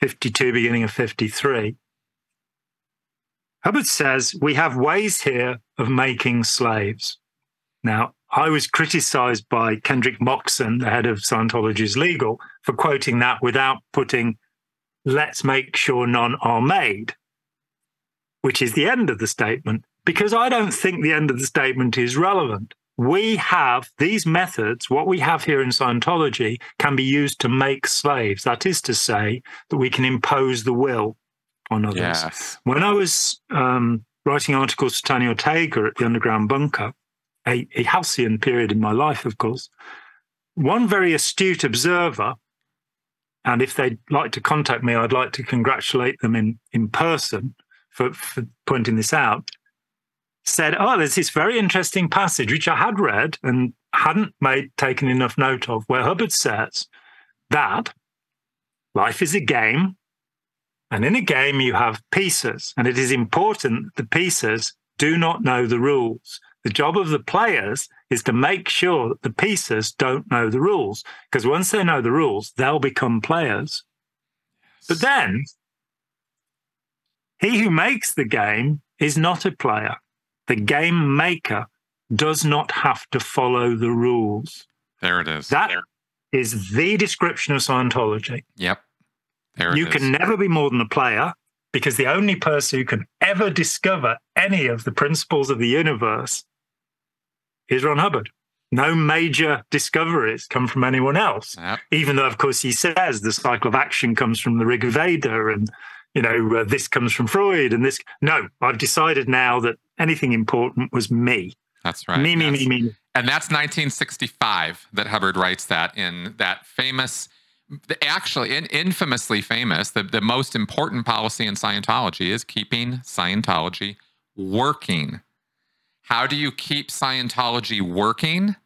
52, beginning of 53, Hubbard says we have ways here of making slaves. Now, I was criticized by Kendrick Moxon, the head of Scientology's legal, for quoting that without putting, let's make sure none are made, which is the end of the statement, because I don't think the end of the statement is relevant. We have these methods, what we have here in Scientology can be used to make slaves. That is to say, that we can impose the will on others. Yes. When I was um, writing articles for Tony Ortega at the Underground Bunker, a, a halcyon period in my life, of course, one very astute observer, and if they'd like to contact me, I'd like to congratulate them in, in person for, for pointing this out, said, Oh, there's this very interesting passage, which I had read and hadn't made taken enough note of, where Hubbard says that life is a game and in a game, you have pieces, and it is important the pieces do not know the rules. The job of the players is to make sure that the pieces don't know the rules, because once they know the rules, they'll become players. But then, he who makes the game is not a player. The game maker does not have to follow the rules. There it is. That there. is the description of Scientology. Yep. There you can never be more than a player because the only person who can ever discover any of the principles of the universe is Ron Hubbard. No major discoveries come from anyone else, yep. even though, of course, he says the cycle of action comes from the Rig Veda and you know uh, this comes from Freud and this. No, I've decided now that anything important was me. That's right. Me, me, me, me. And that's 1965 that Hubbard writes that in that famous actually in, infamously famous the, the most important policy in scientology is keeping scientology working. How do you keep scientology working?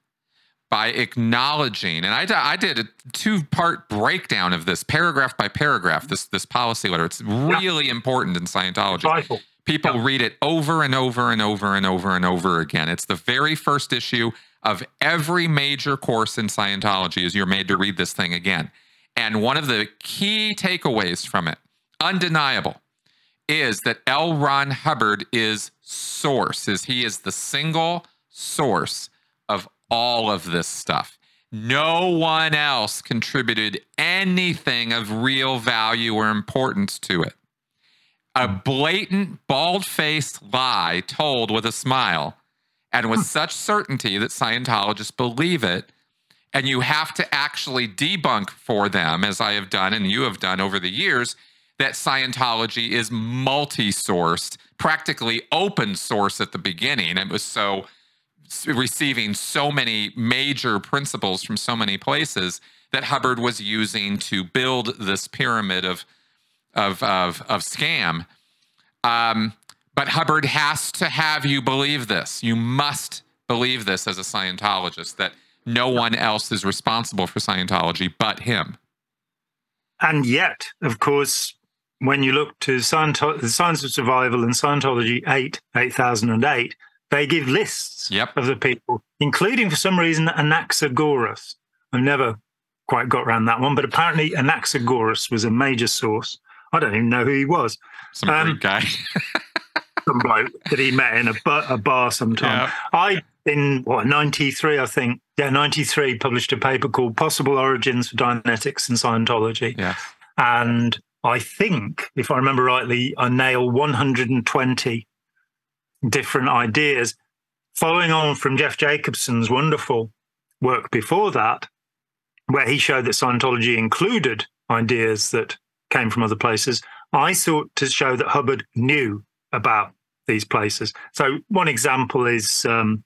By acknowledging and i, I did a two part breakdown of this paragraph by paragraph this this policy letter. It's really yeah. important in scientology. People yeah. read it over and over and over and over and over again. It's the very first issue of every major course in scientology is you're made to read this thing again and one of the key takeaways from it, undeniable, is that L. Ron Hubbard is source, is he is the single source of all of this stuff. No one else contributed anything of real value or importance to it. a blatant, bald faced lie told with a smile and with hmm. such certainty that Scientologists believe it. And you have to actually debunk for them, as I have done and you have done over the years, that Scientology is multi sourced, practically open source at the beginning. It was so receiving so many major principles from so many places that Hubbard was using to build this pyramid of of of, of scam. Um, but Hubbard has to have you believe this. You must believe this as a Scientologist that no one else is responsible for Scientology but him. And yet, of course, when you look to Scientolo- the Science of Survival and Scientology 8, 8008, they give lists yep. of the people, including for some reason Anaxagoras. I've never quite got around that one, but apparently Anaxagoras was a major source. I don't even know who he was. Some um, Greek guy. some bloke that he met in a, bar, a bar sometime. Yeah. I, in what, 93, I think, yeah, 93, published a paper called Possible Origins for Dianetics and Scientology. Yeah. And I think, if I remember rightly, I nail 120 different ideas. Following on from Jeff Jacobsen's wonderful work before that, where he showed that Scientology included ideas that came from other places, I sought to show that Hubbard knew about these places. So, one example is um,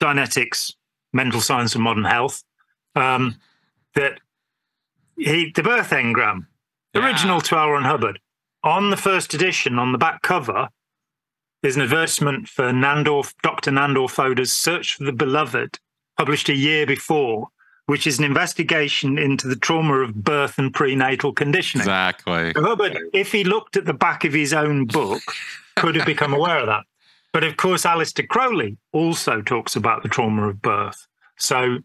Dianetics, Mental Science and Modern Health. Um, that he, the birth engram, yeah. original to L. Ron Hubbard, on the first edition, on the back cover, is an advertisement for Nandor, Dr. Nandor Fodor's Search for the Beloved, published a year before, which is an investigation into the trauma of birth and prenatal conditioning. Exactly. Hubbard, if he looked at the back of his own book, could have become aware of that. But of course, Aleister Crowley also talks about the trauma of birth. So,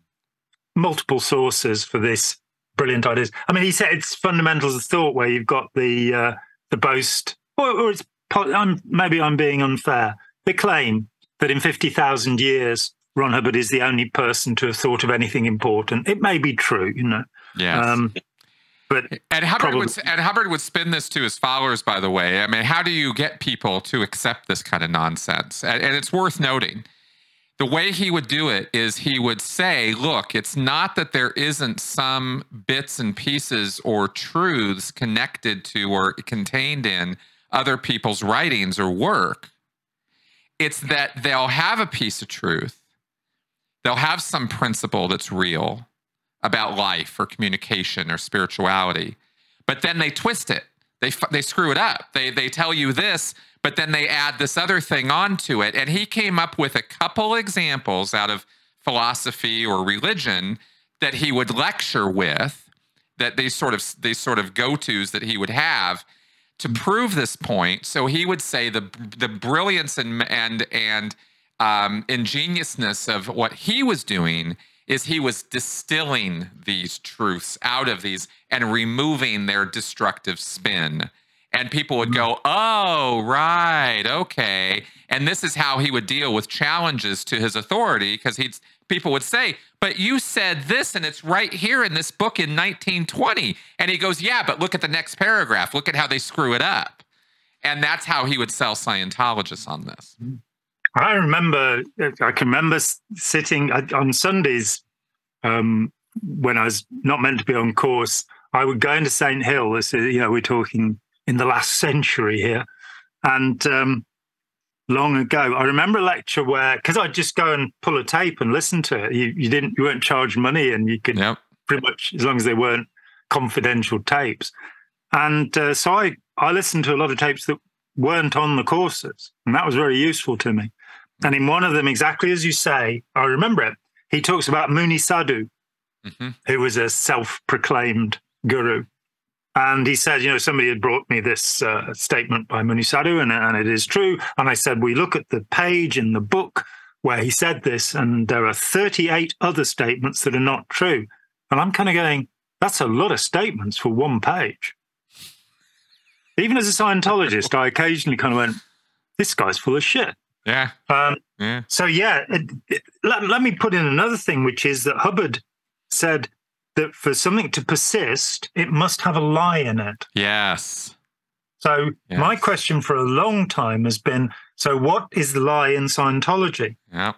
multiple sources for this brilliant ideas. I mean, he said it's fundamentals of thought where you've got the uh, the boast, or, or it's I'm, maybe I'm being unfair. The claim that in fifty thousand years Ron Hubbard is the only person to have thought of anything important. It may be true, you know. Yeah. Um, but and Hubbard probably, would and Hubbard would spin this to his followers. By the way, I mean, how do you get people to accept this kind of nonsense? And, and it's worth noting. The way he would do it is he would say, "Look, it's not that there isn't some bits and pieces or truths connected to or contained in other people's writings or work. It's that they'll have a piece of truth." They'll have some principle that's real about life or communication or spirituality, but then they twist it. They, they screw it up. They, they tell you this, but then they add this other thing onto it. And he came up with a couple examples out of philosophy or religion that he would lecture with, that these sort of these sort of go-tos that he would have to prove this point. So he would say the the brilliance and and and um, ingeniousness of what he was doing is he was distilling these truths out of these and removing their destructive spin. And people would go, oh, right, okay. And this is how he would deal with challenges to his authority because he'd people would say, but you said this and it's right here in this book in 1920. And he goes, yeah, but look at the next paragraph. Look at how they screw it up. And that's how he would sell Scientologists on this. I remember, I can remember sitting on Sundays um, when I was not meant to be on course. I would go into St. Hill. This is, you know, we're talking in the last century here. And um, long ago, I remember a lecture where, because I'd just go and pull a tape and listen to it. You, you didn't, you weren't charged money and you could yep. pretty much, as long as they weren't confidential tapes. And uh, so I, I listened to a lot of tapes that weren't on the courses. And that was very useful to me. And in one of them, exactly as you say, I remember it, he talks about Muni Sadhu, mm-hmm. who was a self proclaimed guru. And he said, you know, somebody had brought me this uh, statement by Muni Sadhu, and, and it is true. And I said, we look at the page in the book where he said this, and there are 38 other statements that are not true. And I'm kind of going, that's a lot of statements for one page. Even as a Scientologist, I occasionally kind of went, this guy's full of shit. Yeah. Um, yeah. So, yeah, it, it, let, let me put in another thing, which is that Hubbard said that for something to persist, it must have a lie in it. Yes. So Yes. my question for a long time has been: so what is the lie in Scientology? Yeah.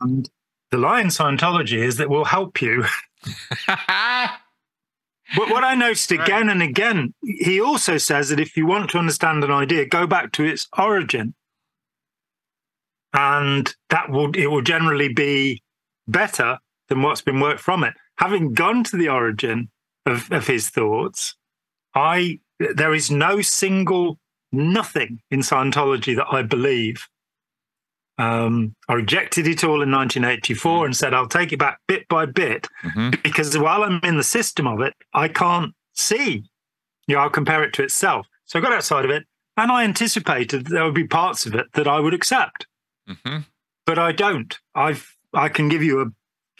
And the lie in Scientology is that we'll help you. But what I noticed again and again, he also says that if you want to understand an idea, go back to its origin. And that will it will generally be better than what's been worked from it. Having gone to the origin of, of his thoughts, I there is no single nothing in Scientology that I believe. Um, I rejected it all in 1984 and said I'll take it back bit by bit Mhm. because while I'm in the system of it, I can't see. You know, I'll compare it to itself. So I got outside of it, and I anticipated that there would be parts of it that I would accept, Mhm. but I don't. I've I can give you a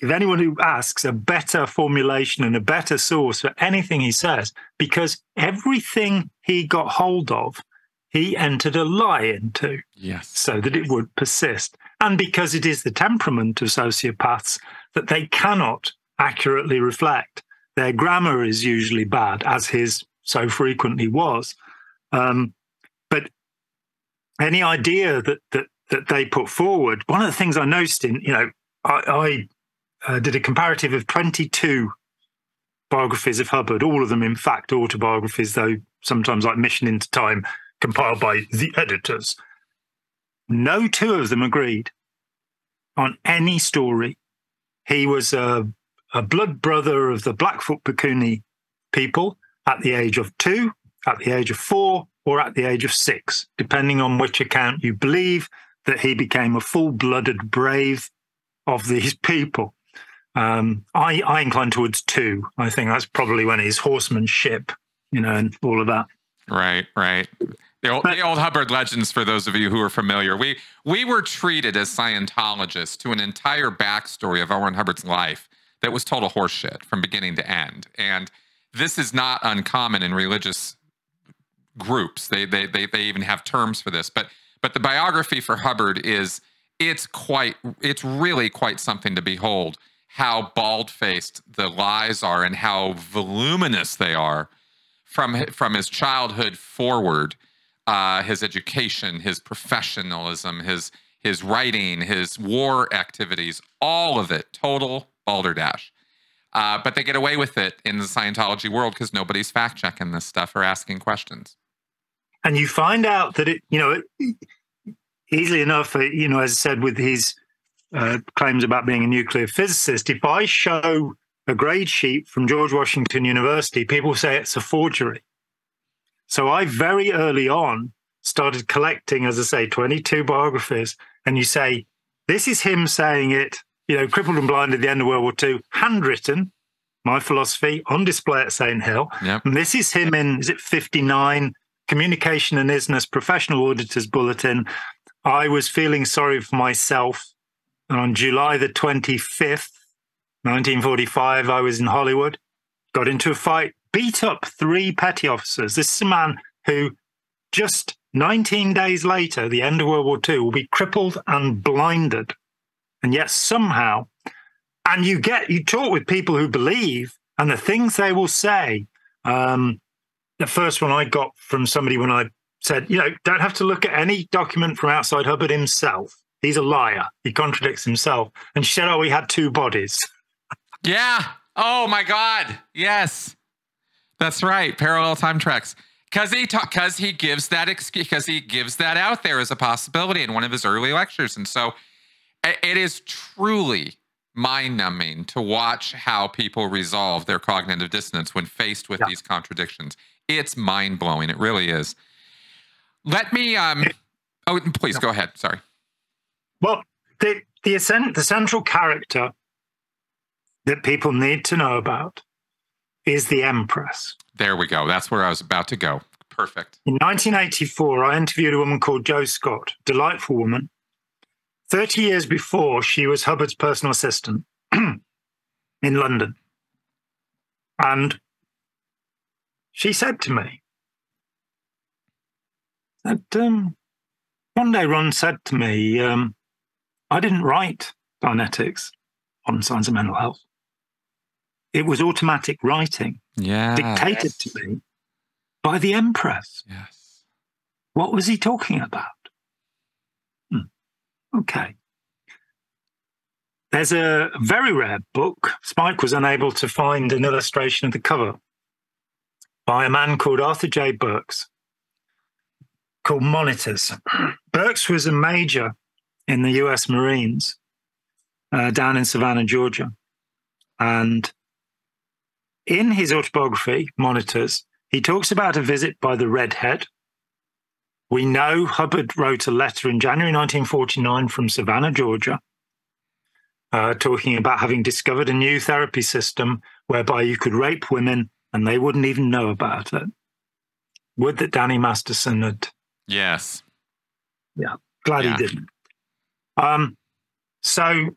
if anyone who asks a better formulation and a better source for anything he says, because everything he got hold of, he entered a lie into Yes. so that it would persist. And because it is the temperament of sociopaths that they cannot accurately reflect. Their grammar is usually bad, as his so frequently was. Um, but any idea that, that that they put forward, one of the things I noticed in, you know, I, I uh, did a comparative of 22 biographies of Hubbard, all of them, in fact, autobiographies, though sometimes like Mission into Time, compiled by the editors. No two of them agreed on any story. He was a, a blood brother of the Blackfoot Pekuni people at the age of two, at the age of four, or at the age of six, depending on which account you believe that he became a full blooded brave of these people. Um, I, I incline towards two. I think that's probably when his horsemanship, you know, and all of that. Right, right. The old, But- the old Hubbard legends, for those of you who are familiar, we we were treated as Scientologists to an entire backstory of Ron Hubbard's life that was total horseshit from beginning to end. And this is not uncommon in religious groups. They they they, they even have terms for this. But but the biography for Hubbard is it's quite it's really quite something to behold how bald faced the lies are and how voluminous they are from from his childhood forward, uh, his education, his professionalism, his his writing, his war activities, all of it, total balderdash. Uh, but they get away with it in the Scientology world because nobody's fact checking this stuff or asking questions. And you find out that it, you know, easily enough, uh, you know, as I said, with his uh, claims about being a nuclear physicist, if I show a grade sheet from George Washington University, people say it's a forgery. So I very early on started collecting, as I say, 22 biographies, and you say, this is him saying it, you know, crippled and blind at the end of World War II, handwritten, my philosophy, on display at St. Hill. Yep. And this is him in, is it 59? Communication and Isness Professional Auditors Bulletin. I was feeling sorry for myself. And on July the 25th, 1945, I was in Hollywood, got into a fight, beat up three petty officers. This is a man who just 19 days later, the end of World War II, will be crippled and blinded. And yet somehow, and you get, you talk with people who believe, and the things they will say. Um, the first one I got from somebody when I said, you know, don't have to look at any document from outside Hubbard himself. He's a liar. He contradicts himself. And she said, oh, he had two bodies. Yeah. Oh my God. Yes. That's right. Parallel time tracks. Because he because he gives that excuse because he gives that out there as a possibility in one of his early lectures, and so it is truly mind-numbing to watch how people resolve their cognitive dissonance when faced with Yeah. these contradictions. It's mind-blowing. It really is. Let me. um Oh, please go ahead. Sorry. Well, the the, essen- the central character that people need to know about is the Empress. There we go. That's where I was about to go. Perfect. In 1984, I interviewed a woman called Jo Scott, delightful woman. 30 years before, she was Hubbard's personal assistant in London. And she said to me that um, one day Ron said to me, um, I didn't write Dianetics on signs of Mental Health. It was automatic writing Yeah. dictated to me by the Empress. Yes. What was he talking about? Hmm. Okay. There's a very rare book. Spike was unable to find an illustration of the cover by a man called Arthur J. Burks called Monitors. Burks was a major in the US Marines uh, down in Savannah, Georgia. And in his autobiography, Monitors, he talks about a visit by the Redhead. We know Hubbard wrote a letter in January 1949 from Savannah, Georgia, uh, talking about having discovered a new therapy system whereby you could rape women and they wouldn't even know about it. Would that Danny Masterson had. Yes. Yeah. Glad yeah. he didn't. Um, so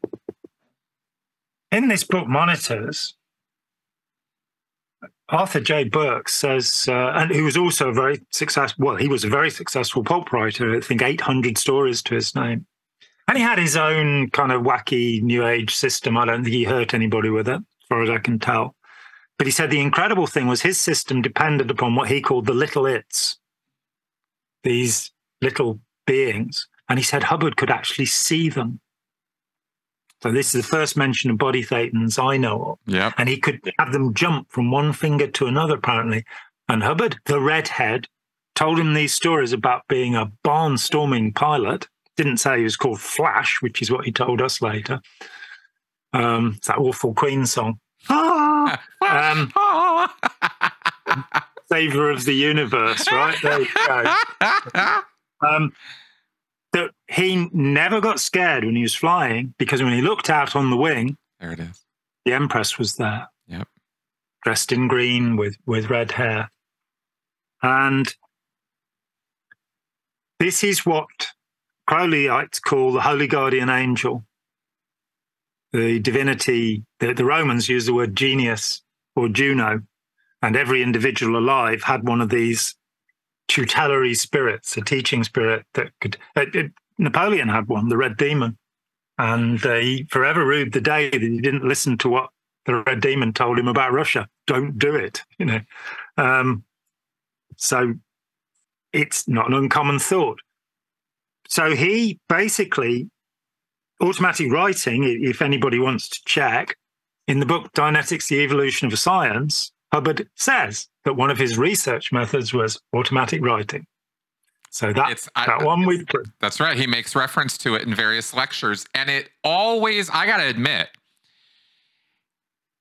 in this book, Monitors, Arthur J. Burks says, uh, and he was also a very successful, well, he was a very successful pulp writer, I think 800 stories to his name. And he had his own kind of wacky new age system. I don't think he hurt anybody with it, as far as I can tell. But he said the incredible thing was his system depended upon what he called the little its, these little beings. And he said Hubbard could actually see them. So this is the first mention of body thetans I know of. Yeah. And he could have them jump from one finger to another, apparently. And Hubbard, the redhead, told him these stories about being a barnstorming pilot. Didn't say he was called Flash, which is what he told us later. Um, it's that awful Queen song. Ah, um, Savior of the universe, right? There you go. Um, that he never got scared when he was flying because when he looked out on the wing, there it is. The Empress was there. Yep. Dressed in green with, with red hair. And this is what Crowleyites call the Holy Guardian Angel. The divinity, the, the Romans used the word genius or Juno, and every individual alive had one of these tutelary spirits, a teaching spirit that could. Uh, it, Napoleon had one, the Red Demon, and he forever ruled the day that he didn't listen to what the Red Demon told him about Russia. Don't do it, you know. Um, so it's not an uncommon thought. So he basically automatic writing, if anybody wants to check, in the book Dianetics: The Evolution of Science, Hubbard says that one of his research methods was automatic writing. So that, it's, that I, one we That's right. He makes reference to it in various lectures. And it always, I got to admit,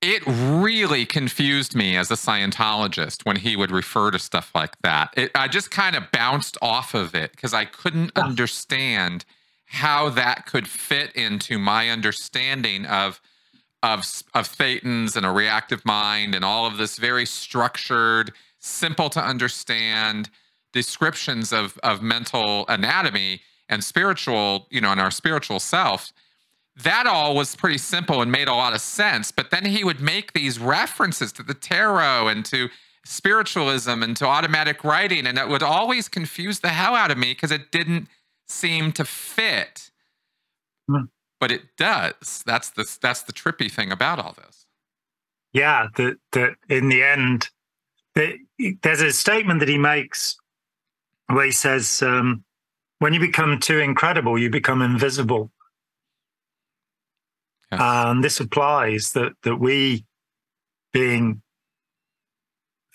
it really confused me as a Scientologist when he would refer to stuff like that. It, I just kind of bounced off of it because I couldn't yeah. understand how that could fit into my understanding of of of thetans and a reactive mind and all of this very structured, simple to understand descriptions of of mental anatomy and spiritual, you know, and our spiritual self. That all was pretty simple and made a lot of sense. But then he would make these references to the tarot and to spiritualism and to automatic writing, and it would always confuse the hell out of me because it didn't seem to fit. Mm but it does. That's the that's the trippy thing about all this. Yeah, that that in the end, there's a statement that he makes where he says, um, "When you become too incredible, you become invisible." Yes. And this applies that that we, being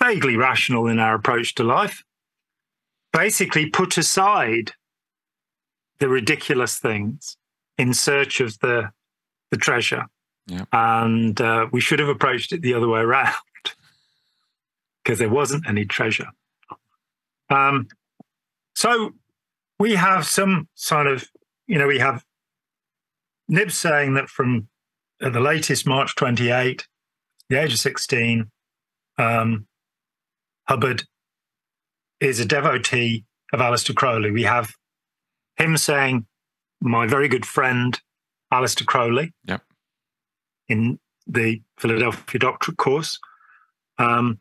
vaguely rational in our approach to life, basically put aside the ridiculous things in search of the the treasure. Yeah. And uh, we should have approached it the other way around because there wasn't any treasure. Um, so we have some sort of, you know, we have Nib saying that from uh, the latest March 28, the age of 16, um, Hubbard is a devotee of Aleister Crowley. We have him saying my very good friend Aleister Crowley yep. in the Philadelphia Doctorate course. Um,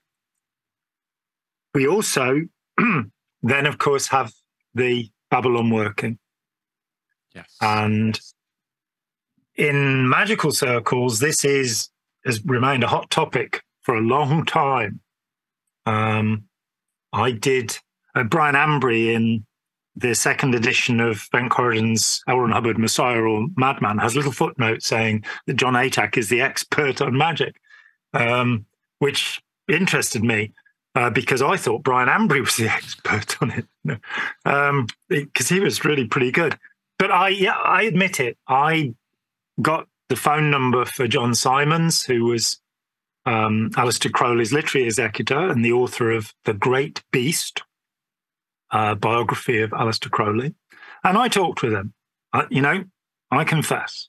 we also then, of course, have the Babylon working. Yes. And in magical circles, this is has remained a hot topic for a long time. Um, I did uh, Brian Ambry in the second edition of Bent Corydon's L. Hubbard Messiah or Madman has a little footnote saying that Jon Atack is the expert on magic, um, which interested me uh, because I thought Brian Ambry was the expert on it because um, he was really pretty good. But I, yeah, I admit it. I got the phone number for John Symonds, who was um, Aleister Crowley's literary executor and the author of The Great Beast, uh, biography of Aleister Crowley. And I talked with him. Uh, you know, I confess.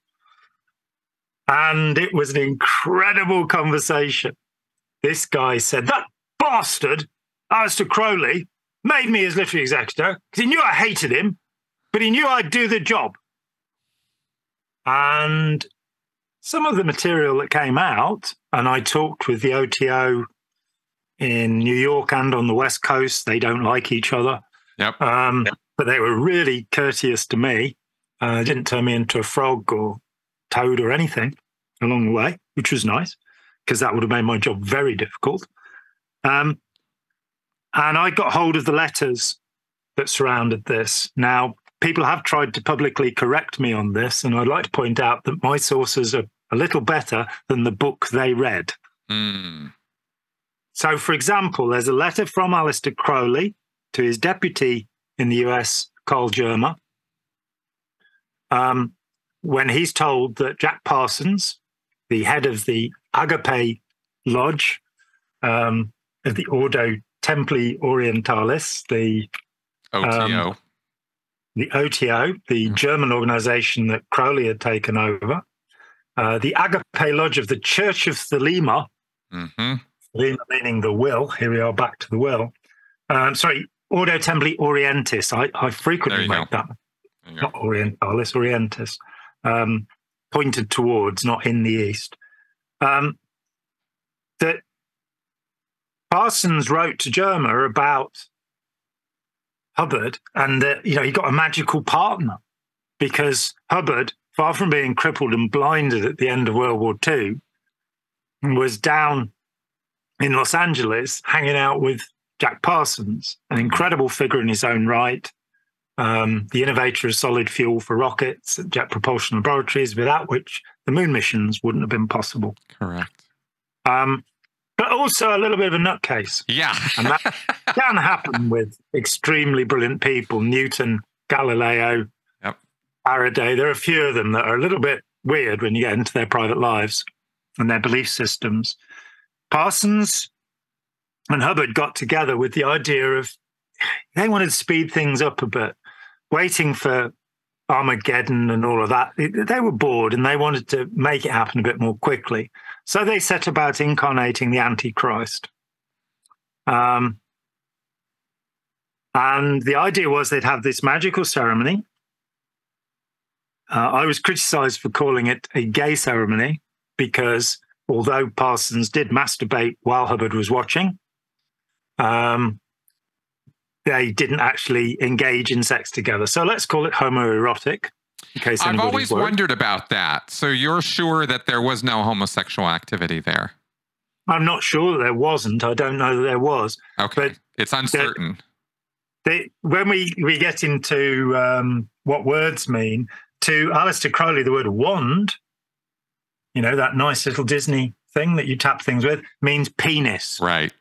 And it was an incredible conversation. This guy said, That bastard, Aleister Crowley, made me his literary executor because he knew I hated him, but he knew I'd do the job. And some of the material that came out, and I talked with the OTO in New York and on the West Coast. They don't like each other. Yep. Um, yep. But they were really courteous to me. Uh, didn't turn me into a frog or toad or anything along the way, which was nice because that would have made my job very difficult. Um, and I got hold of the letters that surrounded this. Now, people have tried to publicly correct me on this, and I'd like to point out that my sources are a little better than the book they read. Mm. So, for example, there's a letter from Aleister Crowley to his deputy in the US, Karl Germer, um, when he's told that Jack Parsons, the head of the Agape Lodge um, of the Ordo Templi Orientalis, the OTO, um, the OTO, the mm-hmm. German organization that Crowley had taken over, uh, the Agape Lodge of the Church of Thelema, mm-hmm. Thelema meaning the will. Here we are back to the will. Um, sorry, Ordo Templi Orientis. I, I frequently make go. that. Not Orientalis, Orientis. Um, pointed towards, not in the east. Um, that Parsons wrote to Germer about Hubbard and that, you know, he got a magical partner because Hubbard, far from being crippled and blinded at the end of World War II, was down in Los Angeles hanging out with Jack Parsons, an incredible figure in his own right, um, the innovator of solid fuel for rockets at Jet Propulsion Laboratories, without which the moon missions wouldn't have been possible. Correct. Um, but also a little bit of a nutcase. Yeah. and that can happen with extremely brilliant people Newton, Galileo, yep. Faraday. There are a few of them that are a little bit weird when you get into their private lives and their belief systems. Parsons and Hubbard got together with the idea of they wanted to speed things up a bit, waiting for Armageddon and all of that. They were bored and they wanted to make it happen a bit more quickly. So they set about incarnating the Antichrist. Um, and the idea was they'd have this magical ceremony. Uh, I was criticized for calling it a gay ceremony because although Parsons did masturbate while Hubbard was watching, um, they didn't actually engage in sex together. So let's call it homoerotic. In case I've always worried. wondered about that. So you're sure that there was no homosexual activity there? I'm not sure that there wasn't. I don't know that there was. Okay, but it's uncertain. They, when we we get into um, what words mean, to Aleister Crowley, the word wand, you know that nice little Disney thing that you tap things with, means penis. Right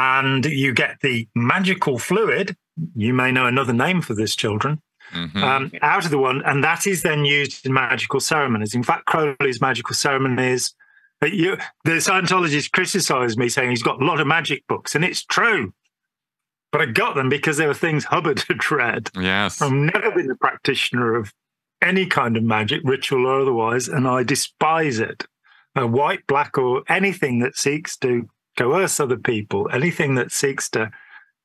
and you get the magical fluid. You may know another name for this, children. Mm-hmm. Um, out of the one, and that is then used in magical ceremonies. In fact, Crowley's magical ceremonies. Uh, you, the Scientologists criticized me saying he's got a lot of magic books, and it's true. But I got them because there were things Hubbard had read. Yes. I've never been a practitioner of any kind of magic, ritual or otherwise, and I despise it. Uh, white, black, or anything that seeks to coerce other people, anything that seeks to,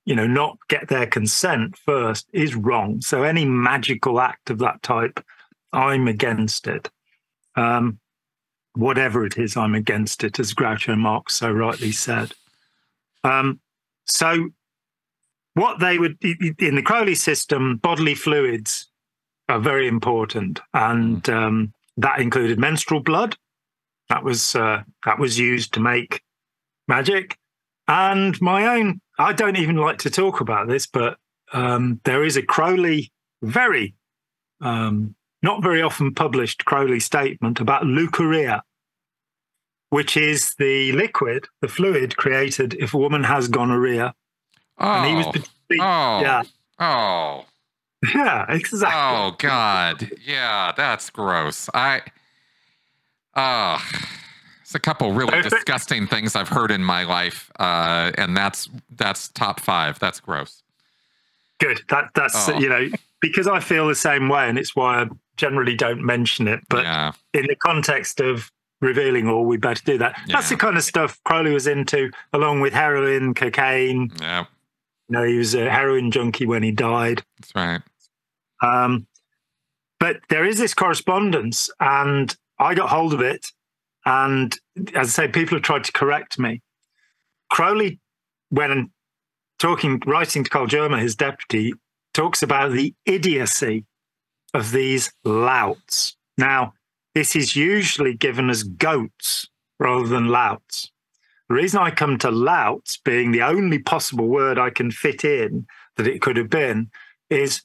you know, not get their consent first is wrong. So any magical act of that type, I'm against it. Um, whatever it is, I'm against it, as Groucho Marx so rightly said. Um, so what they would in the Crowley system, bodily fluids are very important, and um, that included menstrual blood. That was uh, that was used to make magic and my own. I don't even like to talk about this, but um, there is a Crowley, very um, not very often published Crowley statement about leukorrhea, which is the liquid, the fluid created if a woman has gonorrhea. Oh, And he was oh, yeah, oh, yeah, exactly. oh, God, yeah, that's gross. I, oh, it's a couple really disgusting things I've heard in my life, uh, and that's that's top five. That's gross. Good. That that's Oh. you know because I feel the same way, and it's why I generally don't mention it. But yeah, in the context of revealing all, we better do that. That's the kind of stuff Crowley was into, along with heroin, cocaine. yeah, You know, he was a heroin junkie when he died. that's right. Um, but there is this correspondence, and I got hold of it. And as I say, people have tried to correct me. Crowley, when talking, writing to Karl Germer, his deputy, talks about the idiocy of these louts. Now, this is usually given as goats rather than louts. The reason I come to louts being the only possible word I can fit in that it could have been is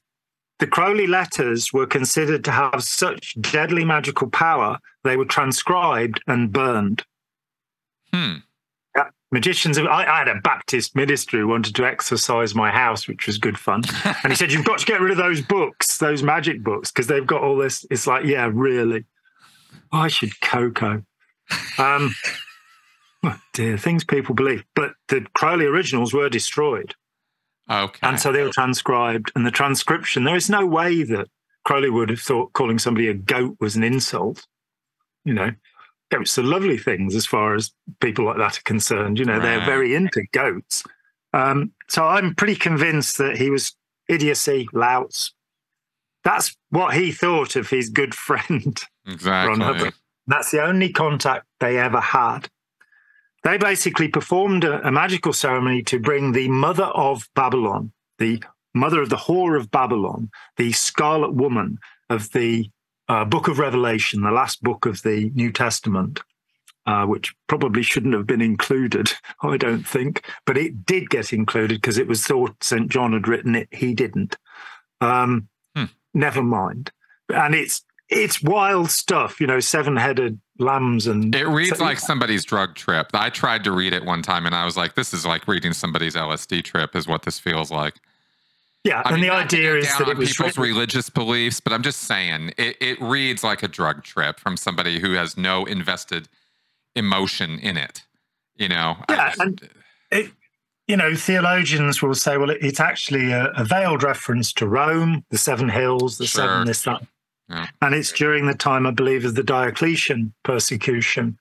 the Crowley letters were considered to have such deadly magical power, they were transcribed and burned. Hmm. Yeah. Magicians, I, I had a Baptist minister who wanted to exorcise my house, which was good fun. And he said, You've got to get rid of those books, those magic books, because they've got all this. It's like, Yeah, really. I should cocoa. Um, oh dear, things people believe. But the Crowley originals were destroyed. Okay. And so they were transcribed. And the transcription, there is no way that Crowley would have thought calling somebody a goat was an insult. You know, goats are lovely things as far as people like that are concerned. You know, they're very into goats. Um, so I'm pretty convinced that he was idiocy, louts. That's what he thought of his good friend. Ron exactly. Hubbard. That's the only contact they ever had. They basically performed a, a magical ceremony to bring the mother of Babylon, the mother of the whore of Babylon, the scarlet woman of the uh, book of Revelation, the last book of the New Testament, uh, which probably shouldn't have been included, I don't think, but it did get included because it was thought St. John had written it. He didn't. Um, Hmm. Never mind. And it's it's wild stuff, you know, seven headed lambs and It reads So- like somebody's drug trip. I tried to read it one time and I was like, this is like reading somebody's LSD trip, is what this feels like. yeah. I and mean, the idea is that it was people's written- religious beliefs, but I'm just saying it, it reads like a drug trip from somebody who has no invested emotion in it. You know, Yeah, just- and- it, you know, theologians will say, well, it, it's actually a, a veiled reference to Rome, the seven hills, the Sure. seven this, that. And it's during the time, I believe, of the Diocletian persecution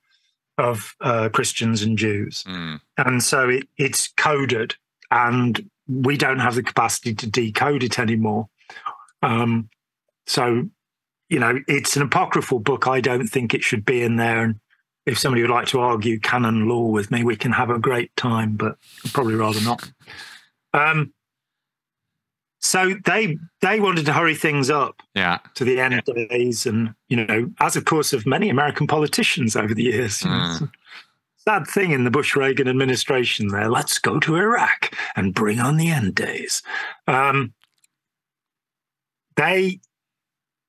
of uh, Christians and Jews. Mm, And so it, it's coded, and we don't have the capacity to decode it anymore. Um, so, you know, it's an apocryphal book. I don't think it should be in there. And if somebody would like to argue canon law with me, we can have a great time, but I'd probably rather not. Um, so they they wanted to hurry things up yeah. to the end days, and you know, as of course of many American politicians over the years. you know, Mm. sad thing in the Bush Reagan administration. There, let's go to Iraq and bring on the end days. Um, they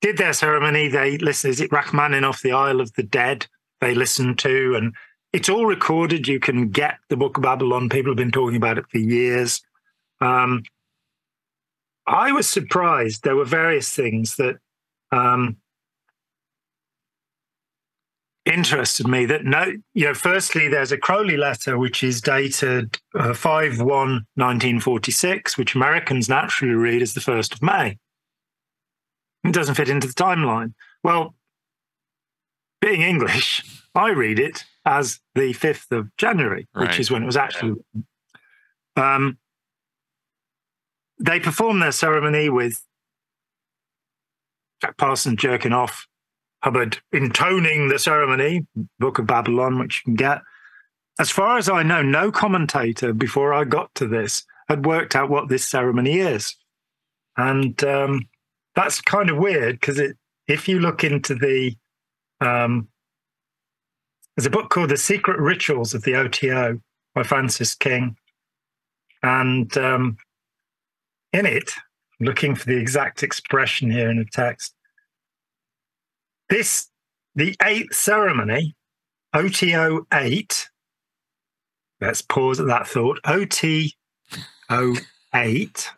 did their ceremony. They listened. Is it Rachmaninoff, the Isle of the Dead? They listened to, and it's all recorded. You can get the Book of Babylon. People have been talking about it for years. Um, I was surprised. There were various things that um, interested me. That no, you know, firstly, there's a Crowley letter which is dated uh, 5 1 1946, which Americans naturally read as the 1st of May. It doesn't fit into the timeline. Well, being English, I read it as the 5th of January, Right. which is when it was actually. written. Um, they perform their ceremony with Jack Parson jerking off, Hubbard intoning the ceremony, Book of Babylon, which you can get. As far as I know, no commentator before I got to this had worked out what this ceremony is. And um, that's kind of weird because if you look into the, um, there's a book called The Secret Rituals of the OTO by Francis King. And um, in it, looking for the exact expression here in the text. This, the eighth ceremony, OTO 8, let's pause at that thought. OTO 8.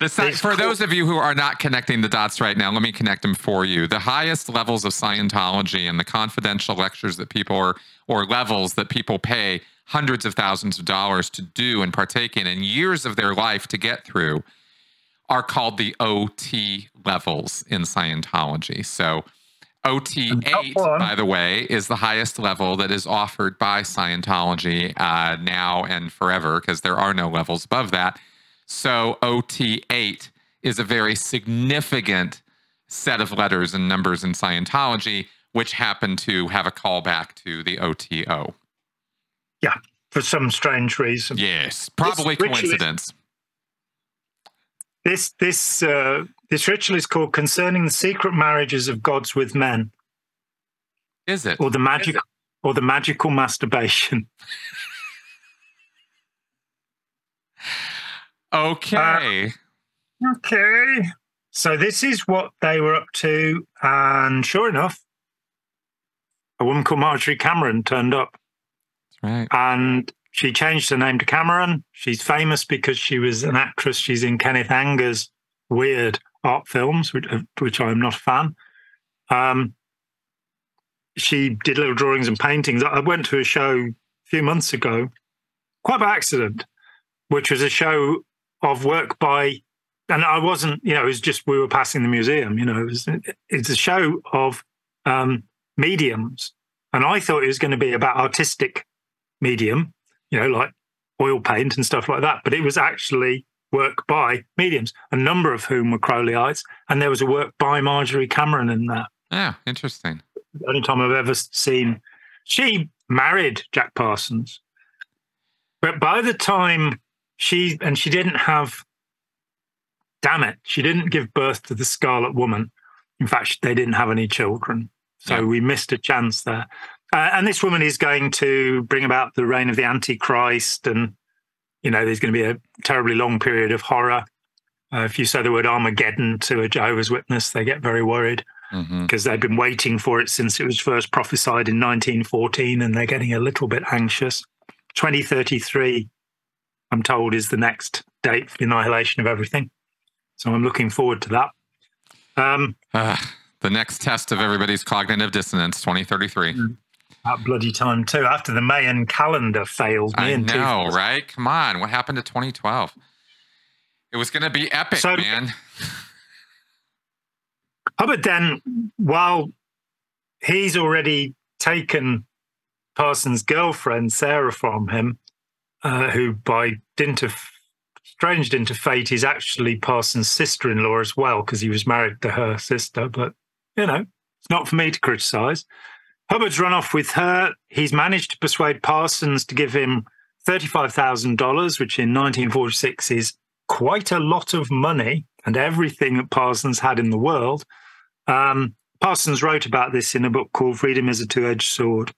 The, for those of you who are not connecting the dots right now, let me connect them for you. The highest levels of Scientology and the confidential lectures that people are, or levels that people pay hundreds of thousands of dollars to do and partake in and years of their life to get through are called the OT levels in Scientology. So, OT 8, by the way, is the highest level that is offered by Scientology uh, now and forever because there are no levels above that. So, OT 8 is a very significant set of letters and numbers in Scientology, which happen to have a callback to the OTO. Yeah, for some strange reason. Yes, probably this coincidence. This this uh, this ritual is called "Concerning the Secret Marriages of Gods with Men." Is it? Or the magic, or the magical masturbation. okay. Uh, okay. So this is what they were up to, and sure enough, a woman called Marjorie Cameron turned up. Right. And she changed her name to Cameron. She's famous because she was an actress. She's in Kenneth Anger's weird art films, which, which I'm not a fan. Um, she did little drawings and paintings. I went to a show a few months ago, quite by accident, which was a show of work by, and I wasn't, you know, it was just we were passing the museum. You know, it was it's a show of um, mediums, and I thought it was going to be about artistic medium, you know, like oil paint and stuff like that. But it was actually work by mediums, a number of whom were Crowleyites, and there was a work by Marjorie Cameron in that. Yeah, interesting. The only time I've ever seen. She married Jack Parsons, but by the time she and she didn't have, damn it, she didn't give birth to the Scarlet Woman. In fact, they didn't have any children, so yeah. we missed a chance there. Uh, and this woman is going to bring about the reign of the Antichrist, and you know there's going to be a terribly long period of horror. Uh, if you say the word Armageddon to a Jehovah's Witness, they get very worried because mm-hmm. they've been waiting for it since it was first prophesied in 1914, and they're getting a little bit anxious. 2033, I'm told, is the next date for the annihilation of everything. So I'm looking forward to that. Um, uh, the next test of everybody's cognitive dissonance, 2033. That bloody time too. After the Mayan calendar failed me. I know, right? Come on, what happened to 2012? It was going to be epic, so, man. Hubbard then, while he's already taken Parsons' girlfriend Sarah from him, uh, who by dint of strange dint of fate is actually Parsons' sister-in-law as well, because he was married to her sister. But you know, it's not for me to criticise. Hubbard's run off with her. He's managed to persuade Parsons to give him $35,000, which in 1946 is quite a lot of money and everything that Parsons had in the world. Um, Parsons wrote about this in a book called Freedom is a Two Edged Sword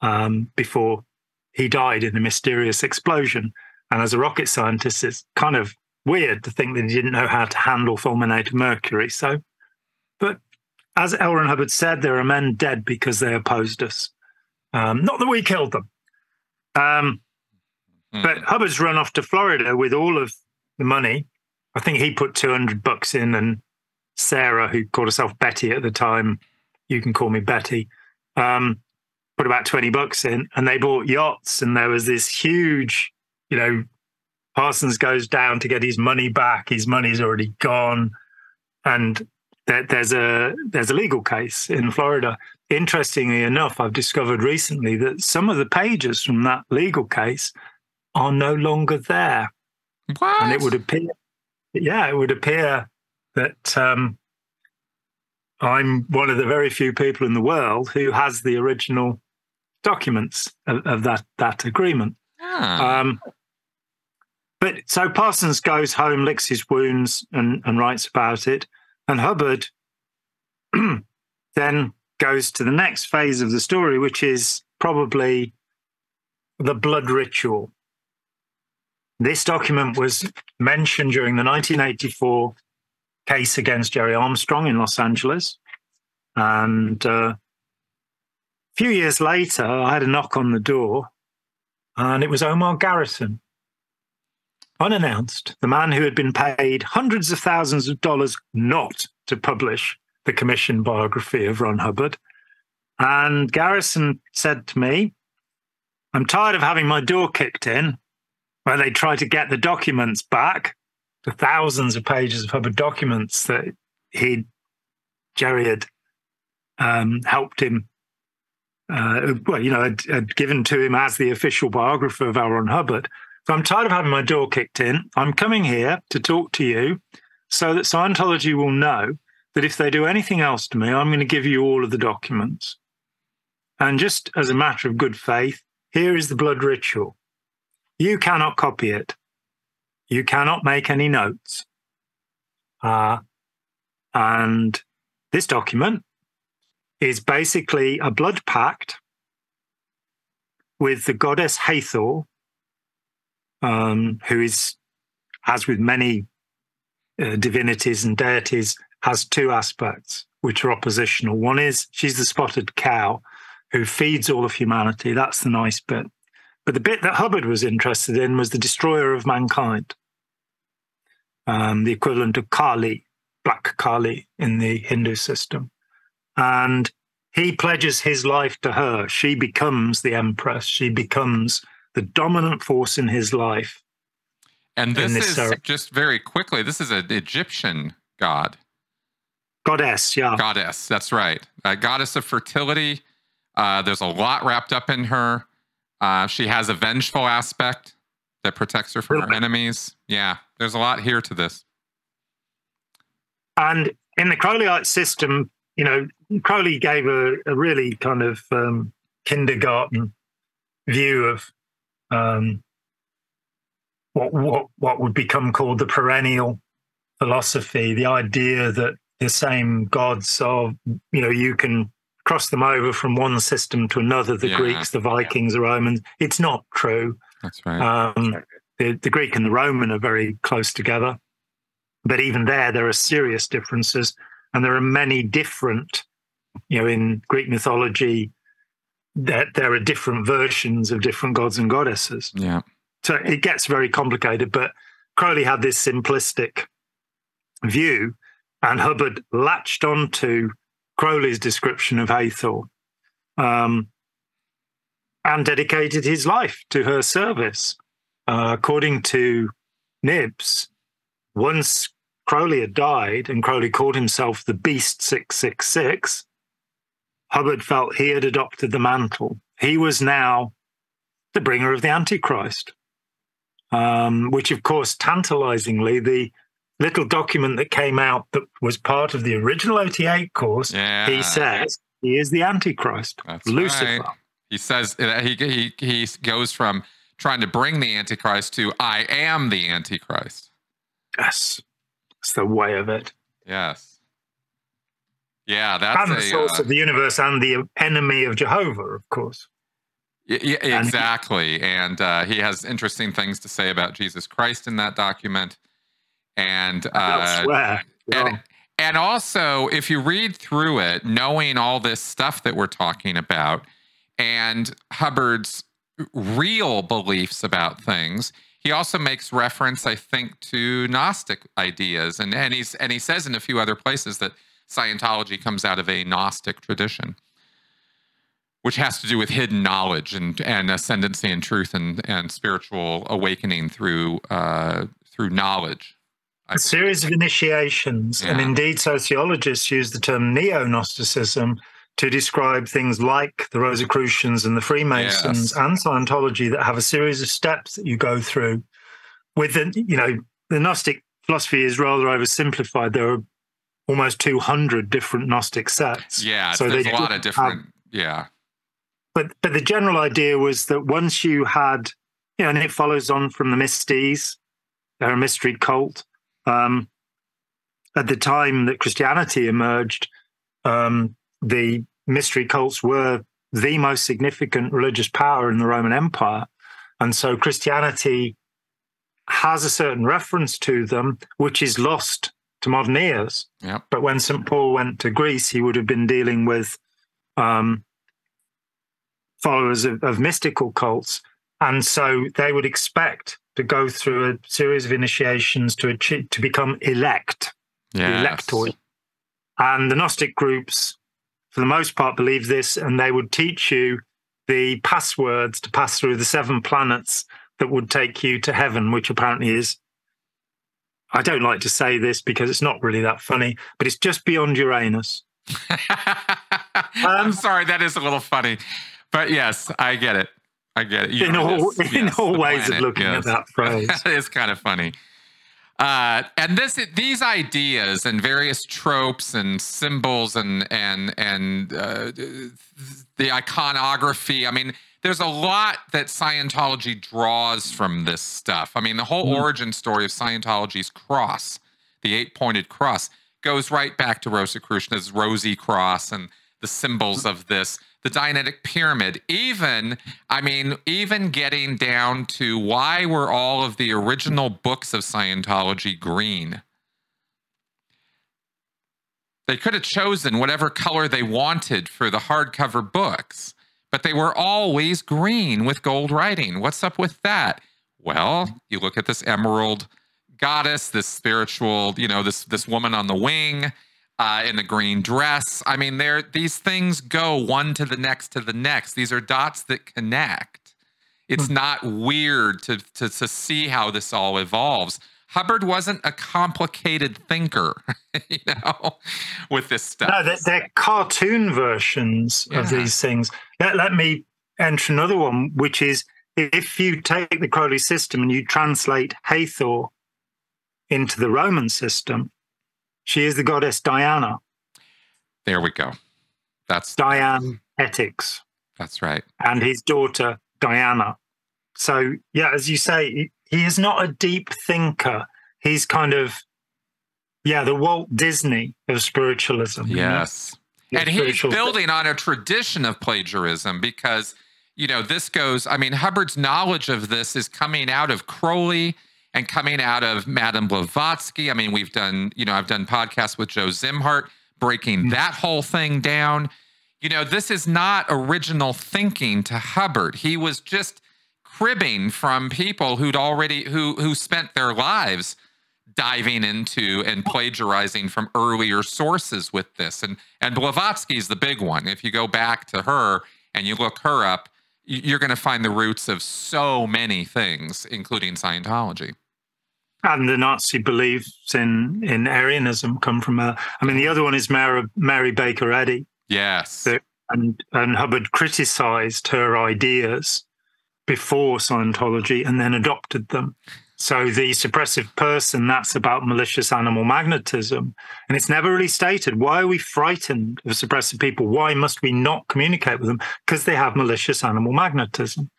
um, before he died in a mysterious explosion. And as a rocket scientist, it's kind of weird to think that he didn't know how to handle fulminated mercury. So, as L. Ron Hubbard said, there are men dead because they opposed us. Um, not that we killed them. Um, mm. But Hubbard's run off to Florida with all of the money. I think he put 200 bucks in, and Sarah, who called herself Betty at the time, you can call me Betty, um, put about 20 bucks in, and they bought yachts. And there was this huge, you know, Parsons goes down to get his money back. His money's already gone. And there's a there's a legal case in Florida. Interestingly enough, I've discovered recently that some of the pages from that legal case are no longer there, what? and it would appear, yeah, it would appear that um, I'm one of the very few people in the world who has the original documents of, of that that agreement. Ah. Um, but so Parsons goes home, licks his wounds, and, and writes about it. And Hubbard then goes to the next phase of the story, which is probably the blood ritual. This document was mentioned during the 1984 case against Jerry Armstrong in Los Angeles. And uh, a few years later, I had a knock on the door, and it was Omar Garrison, unannounced, the man who had been paid hundreds of thousands of dollars not to publish the commission biography of Ron Hubbard. And Garrison said to me, I'm tired of having my door kicked in where they try to get the documents back, the thousands of pages of Hubbard documents that he, Jerry had um, helped him, uh, well, you know, had, had, given to him as the official biographer of L. Ron Hubbard. So I'm tired of having my door kicked in. I'm coming here to talk to you so that Scientology will know that if they do anything else to me, I'm going to give you all of the documents. And just as a matter of good faith, here is the blood ritual. You cannot copy it. You cannot make any notes. Uh, and this document is basically a blood pact with the goddess Hathor, um, who is, as with many uh, divinities and deities, has two aspects which are oppositional. One is she's the spotted cow who feeds all of humanity. That's the nice bit. But the bit that Hubbard was interested in was the destroyer of mankind, um, the equivalent of Kali, Black Kali in the Hindu system. And he pledges his life to her. She becomes the empress. She becomes the dominant force in his life. And this, this is just very quickly, this is an Egyptian god. Goddess, yeah. Goddess, that's right. A goddess of fertility. Uh, there's a lot wrapped up in her. Uh, she has a vengeful aspect that protects her from her enemies. Yeah, there's a lot here to this. And in the Crowleyite system, you know, Crowley gave a, a really kind of um, kindergarten view of um, what what what would become called the perennial philosophy, the idea that the same gods are, you know, you can cross them over from one system to another. The yeah. Greeks, the Vikings, the Romans. It's not true. That's right. Um, the, the Greek and the Roman are very close together, but even there, there are serious differences, and there are many different. You know, in Greek mythology, that there are different versions of different gods and goddesses. Yeah. So it gets very complicated, but Crowley had this simplistic view and Hubbard latched onto Crowley's description of Hathor um, and dedicated his life to her service. Uh, according to Nibs, once Crowley had died and Crowley called himself the Beast 666, Hubbard felt he had adopted the mantle. He was now the bringer of the Antichrist, um, which, of course, tantalizingly, the little document that came out that was part of the original OT8 course, yeah. he says he is the Antichrist, That's Lucifer. Right. He says he, he, he goes from trying to bring the Antichrist to I am the Antichrist. Yes, it's the way of it. Yes. Yeah, that's and the a, source uh, of the universe and the enemy of Jehovah, of course. Yeah, exactly. And uh, he has interesting things to say about Jesus Christ in that document and uh, and, and also if you read through it, knowing all this stuff that we're talking about, and Hubbard's real beliefs about things, he also makes reference, I think, to Gnostic ideas, and and he's and he says in a few other places that Scientology comes out of a Gnostic tradition, which has to do with hidden knowledge and and ascendancy and truth and and spiritual awakening through uh, through knowledge a series of initiations, yeah. and indeed sociologists use the term neo Gnosticism to describe things like the Rosicrucians and the Freemasons yes. and Scientology that have a series of steps that you go through. With the, you know, the Gnostic philosophy is rather oversimplified. There are almost 200 different Gnostic sects. Yeah, so there's a lot of different, have, yeah. But, but the general idea was that once you had, you know, and it follows on from the Mysties, they're a mystery cult. Um, at the time that Christianity emerged, um, the mystery cults were the most significant religious power in the Roman Empire. And so Christianity has a certain reference to them, which is lost to modern ears. Yep. But when St. Paul went to Greece, he would have been dealing with um, followers of, of mystical cults. And so they would expect to go through a series of initiations to achieve, to become elect, Yes. electoi. And the Gnostic groups, for the most part, believe this, and they would teach you the passwords to pass through the seven planets that would take you to heaven, which apparently is. I don't like to say this because it's not really that funny, but it's just beyond Uranus. I'm Um, sorry, that is a little funny, but yes, I get it. I get it. in all, Uranus, in yes, all ways planet, of looking yes. at that phrase. that is kind of funny. Uh, and this, these ideas and various tropes and symbols and and and uh, the iconography. I mean, there's a lot that Scientology draws from this stuff. I mean, the whole Mm. origin story of Scientology's cross, the eight-pointed cross, goes right back to Rosicrucianism's rosy cross and the symbols of this the Dianetic Pyramid, even, I mean, even getting down to why were all of the original books of Scientology green? They could have chosen whatever color they wanted for the hardcover books, but they were always green with gold writing. What's up with that? Well, you look at this emerald goddess, this spiritual, you know, this this woman on the wing uh, in the green dress. I mean, there these things go one to the next to the next. These are dots that connect. It's not weird to, to to see how this all evolves. Hubbard wasn't a complicated thinker, you know, with this stuff. No, they're, they're cartoon versions of these things. Let, let me enter another one, which is if you take the Crowley system and you translate Hathor into the Roman system, she is the goddess Diana, There we go. That's Diane Ethics, that's right. and his daughter Diana. So, yeah, as you say, he- he is not a deep thinker. He's kind of, yeah, the Walt Disney of spiritualism. you know? Yes. The and he's spiritual- building on a tradition of plagiarism because you know this goes i mean hubbard's knowledge of this is coming out of crowley and coming out of madame blavatsky i mean we've done you know i've done podcasts with joe zimhart breaking Mm. that whole thing down you know this is not original thinking to hubbard he was just cribbing from people who'd already who who spent their lives diving into and plagiarizing from earlier sources with this. And and Blavatsky's the big one. If you go back to her and you look her up, you're going to find the roots of so many things, including Scientology. and the Nazi beliefs in in Aryanism come from her. I mean, the other one is Mary, Mary Baker Eddy, Yes. And and Hubbard criticized her ideas before Scientology and then adopted them. So the suppressive person, that's about malicious animal magnetism. And it's never really stated why are we frightened of suppressive people? Why must we not communicate with them? Because they have malicious animal magnetism.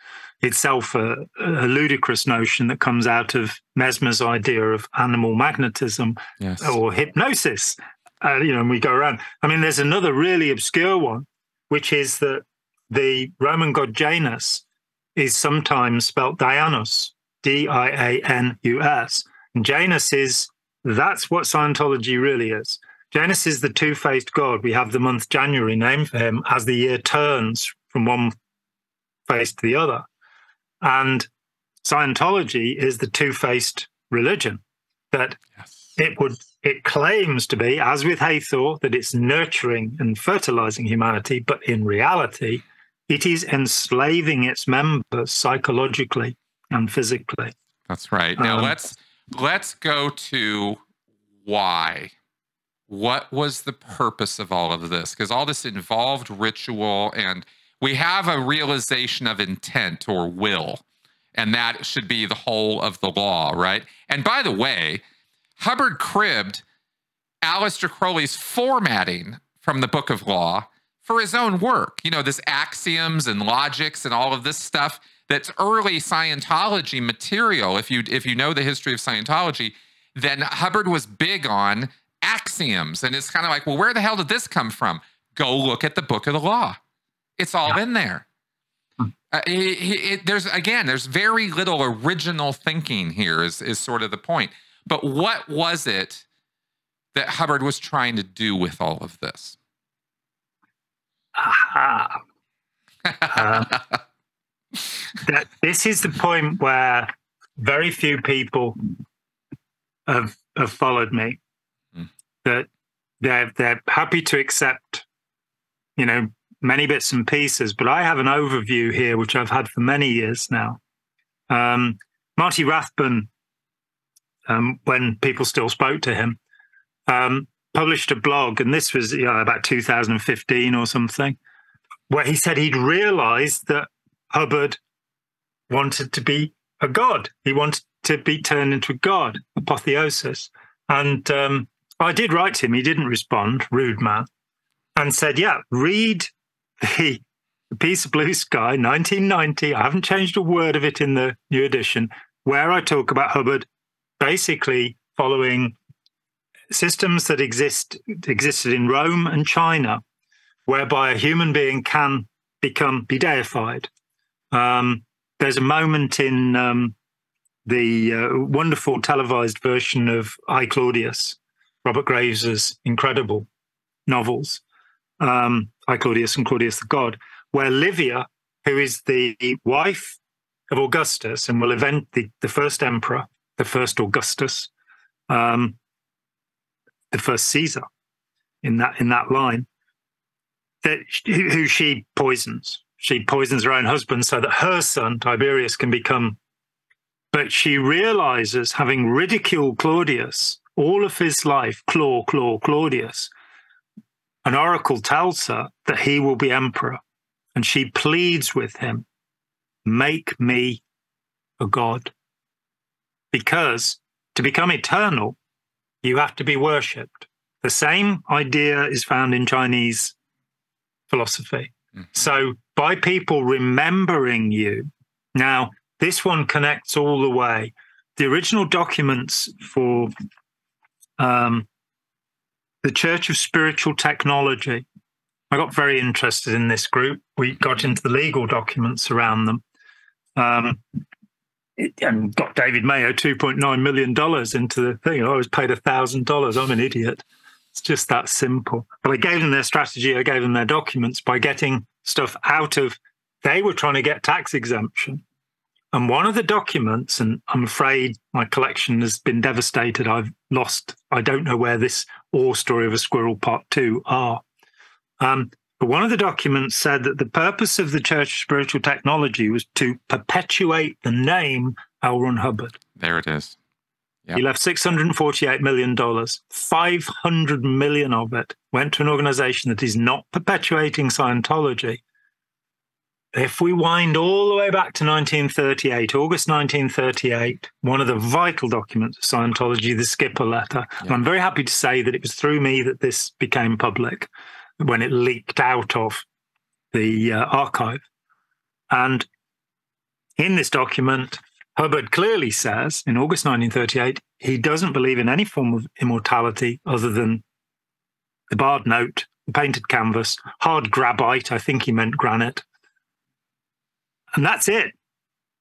Itself a, a ludicrous notion that comes out of Mesmer's idea of animal magnetism yes. or hypnosis. Uh, you know, and we go around. I mean, there's another really obscure one, which is that the Roman god Janus is sometimes spelt Dianus, D I A N U S. And Janus is that's what Scientology really is. Janus is the two faced god. We have the month January named for him as the year turns from one face to the other. And Scientology is the two faced religion that yes. it would it claims to be as with hathor that it's nurturing and fertilizing humanity but in reality it is enslaving its members psychologically and physically That's right. Now Um, let's let's go to why. What was the purpose of all of this? Because all this involved ritual, and we have a realization of intent or will, and that should be the whole of the law, right? And by the way, Hubbard cribbed Aleister Crowley's formatting from the Book of Law for his own work. You know, this axioms and logics and all of this stuff that's early Scientology material. If you if you know the history of Scientology, then Hubbard was big on axioms. And it's kind of like, well, where the hell did this come from? Go look at the Book of the Law. It's all yeah. in there. Uh, he, he, it, there's again, there's very little original thinking here. Is is sort of the point. But what was it that Hubbard was trying to do with all of this? Aha. um, that this is the point where very few people have have followed me. Mm. That they're they're happy to accept, you know, many bits and pieces. But I have an overview here, which I've had for many years now. Um, Marty Rathbun, um, when people still spoke to him, um, published a blog, and this was you know, about 2015 or something, where he said he'd realized that Hubbard wanted to be a god. He wanted to be turned into a god, apotheosis. And um, I did write to him. He didn't respond, rude man, and said, Yeah, read the, piece of blue sky, 1990. I haven't changed a word of it in the new edition, where I talk about Hubbard basically following systems that exist existed in Rome and China, whereby a human being can become be deified. Um, there's a moment in um, the uh, wonderful televised version of I Claudius, Robert Graves's incredible novels, um, I Claudius and Claudius the God, where Livia, who is the wife of Augustus and will event the, the first emperor, the first Augustus, um, the first Caesar in that in that line, that who she poisons she poisons her own husband so that her son, Tiberius, can become. But she realizes, having ridiculed Claudius all of his life, Claw, Claw, Claudius, an oracle tells her that he will be emperor. And she pleads with him, make me a god. Because to become eternal, you have to be worshipped. The same idea is found in Chinese philosophy. Mm-hmm. So by people remembering you. Now, this one connects all the way. The original documents for um, the Church of Spiritual Technology. I got very interested in this group. We got into the legal documents around them. Um, and got David Mayo $2.9 million into the thing. I was paid $1,000. I'm an idiot. It's just that simple. But I gave them their strategy, I gave them their documents by getting stuff out of, they were trying to get tax exemption. And one of the documents, and I'm afraid my collection has been devastated. I've lost, I don't know where this Or Story of a Squirrel Part 2 are. Um, one of the documents said that the purpose of the Church of Spiritual Technology was to perpetuate the name L. Ron Hubbard. There it is. Yep. He left $648 million. 500 million of it went to an organization that is not perpetuating Scientology. If we wind all the way back to 1938, August 1938, one of the vital documents of Scientology, the Skipper letter, yep. and I'm very happy to say that it was through me that this became public when it leaked out of the uh, archive. And in this document, Hubbard clearly says in August 1938 he doesn't believe in any form of immortality other than the barred note, the painted canvas, hard grabite, I think he meant granite. And that's it.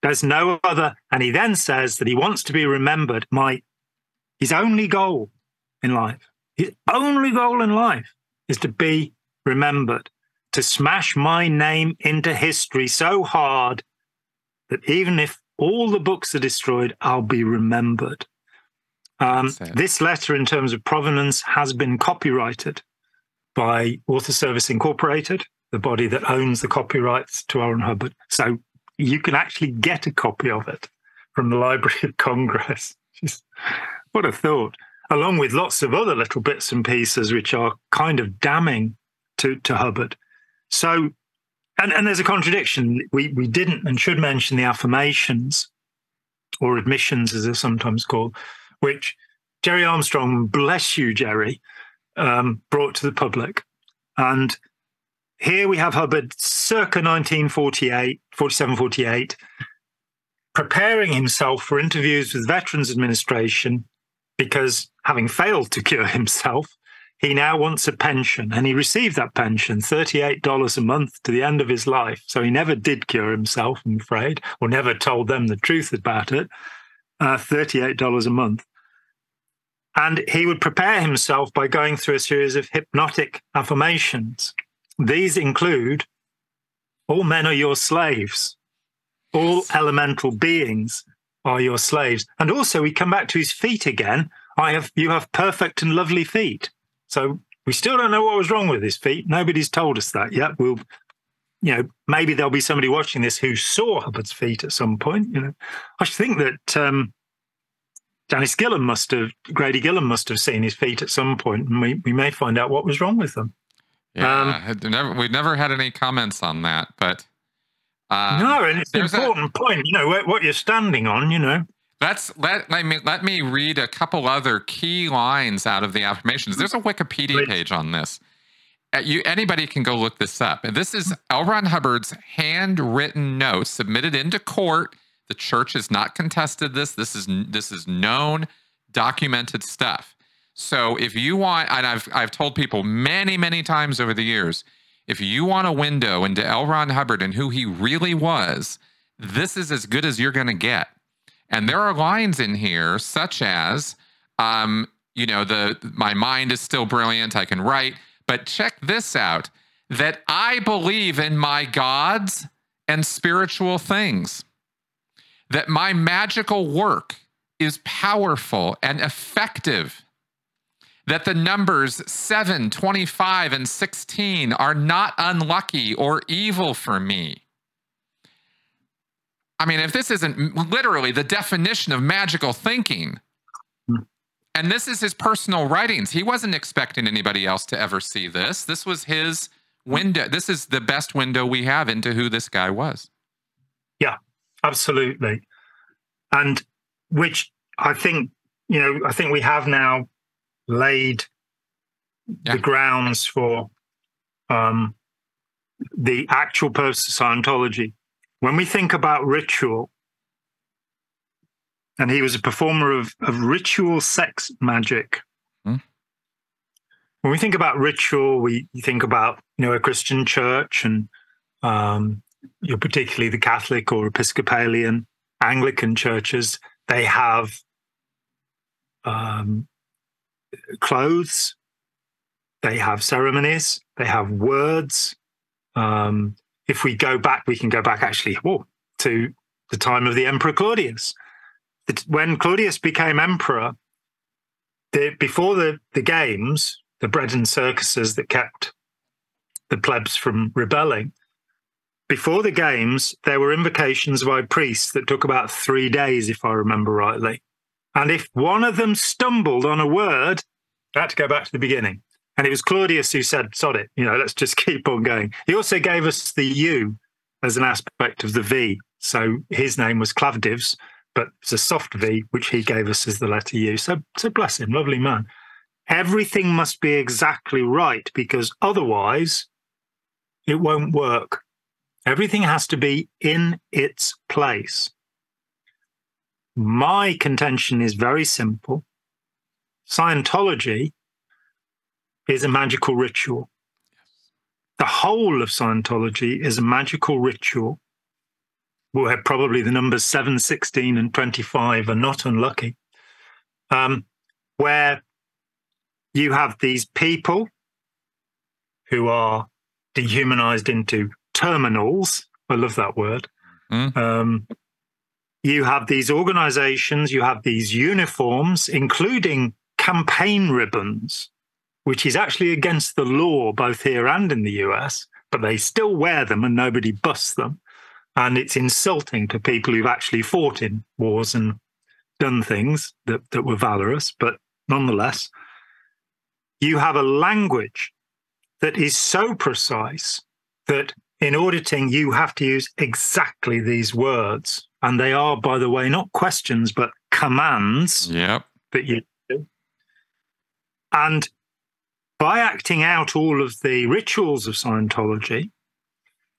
There's no other. And he then says that he wants to be remembered. My his only goal in life, his only goal in life is to be remembered, to smash my name into history so hard that even if all the books are destroyed, I'll be remembered. Um, this letter, in terms of provenance, has been copyrighted by Author Service Incorporated, the body that owns the copyrights to L. Ron Hubbard. So you can actually get a copy of it from the Library of Congress. Just, what a thought. Along with lots of other little bits and pieces which are kind of damning to, to Hubbard. So and, and there's a contradiction. We, we didn't and should mention the affirmations or admissions, as they're sometimes called, which Jerry Armstrong, bless you, Jerry, um, brought to the public. And here we have Hubbard circa 1948, 47, 48, preparing himself for interviews with Veterans Administration because having failed to cure himself, he now wants a pension, and he received that pension, $38 a month to the end of his life. So he never did cure himself, I'm afraid, or never told them the truth about it. Uh, $38 a month. And he would prepare himself by going through a series of hypnotic affirmations. These include all men are your slaves, all elemental beings are your slaves. And also, we come back to his feet again. I have, you have perfect and lovely feet. So we still don't know what was wrong with his feet. Nobody's told us that yet. We'll, you know, maybe there'll be somebody watching this who saw Hubbard's feet at some point. You know, I think that um, Janis Gillham must have, Grady Gillham must have seen his feet at some point, and we, we may find out what was wrong with them. Yeah, um, never, we've never had any comments on that, but uh, no, and it's an important a, point. You know what, what you're standing on. You know. Let's let let me let me read a couple other key lines out of the affirmations. There's a Wikipedia page on this. Uh, you anybody can go look this up. And this is L. Ron Hubbard's handwritten note submitted into court. The church has not contested this. This is this is known, documented stuff. So if you want, and I've I've told people many many times over the years, if you want a window into L. Ron Hubbard and who he really was, this is as good as you're going to get. And there are lines in here such as, um, you know, the my mind is still brilliant. I can write, but check this out: that I believe in my gods and spiritual things. That my magical work is powerful and effective that the numbers 7, 25, and 16 are not unlucky or evil for me. I mean, if this isn't literally the definition of magical thinking, and this is his personal writings, he wasn't expecting anybody else to ever see this. This was his window. This is the best window we have into who this guy was. Yeah, absolutely. And which I think, you know, I think we have now laid yeah. the grounds for um, the actual purpose of Scientology. When we think about ritual, and he was a performer of, of ritual sex magic. Hmm. When we think about ritual, we think about you know a Christian church and um, you know, particularly the Catholic or Episcopalian, Anglican churches. They have um, clothes, they have ceremonies, they have words. Um, if we go back, we can go back actually whoa, to the time of the Emperor Claudius. When Claudius became emperor, the, before the, the games, the bread and circuses that kept the plebs from rebelling, before the games, there were invocations by priests that took about three days, if I remember rightly. And if one of them stumbled on a word, I had to go back to the beginning. And it was Claudius who said, sod it, you know, let's just keep on going. He also gave us the U as an aspect of the V. So his name was Clavdivs, but it's a soft V, which he gave us as the letter U. So, so bless him, lovely man. Everything must be exactly right because otherwise it won't work. Everything has to be in its place. My contention is very simple. Scientology is a magical ritual. The whole of Scientology is a magical ritual where probably the numbers 7, 16, and 25 are not unlucky, um, where you have these people who are dehumanized into terminals. I love that word. Mm. Um, you have these organizations, you have these uniforms, including campaign ribbons, which is actually against the law both here and in the US, but they still wear them and nobody busts them. And it's insulting to people who've actually fought in wars and done things that, that were valorous, but nonetheless, you have a language that is so precise that in auditing, you have to use exactly these words and they are, by the way, not questions, but commands yep. that you do. And by acting out all of the rituals of Scientology,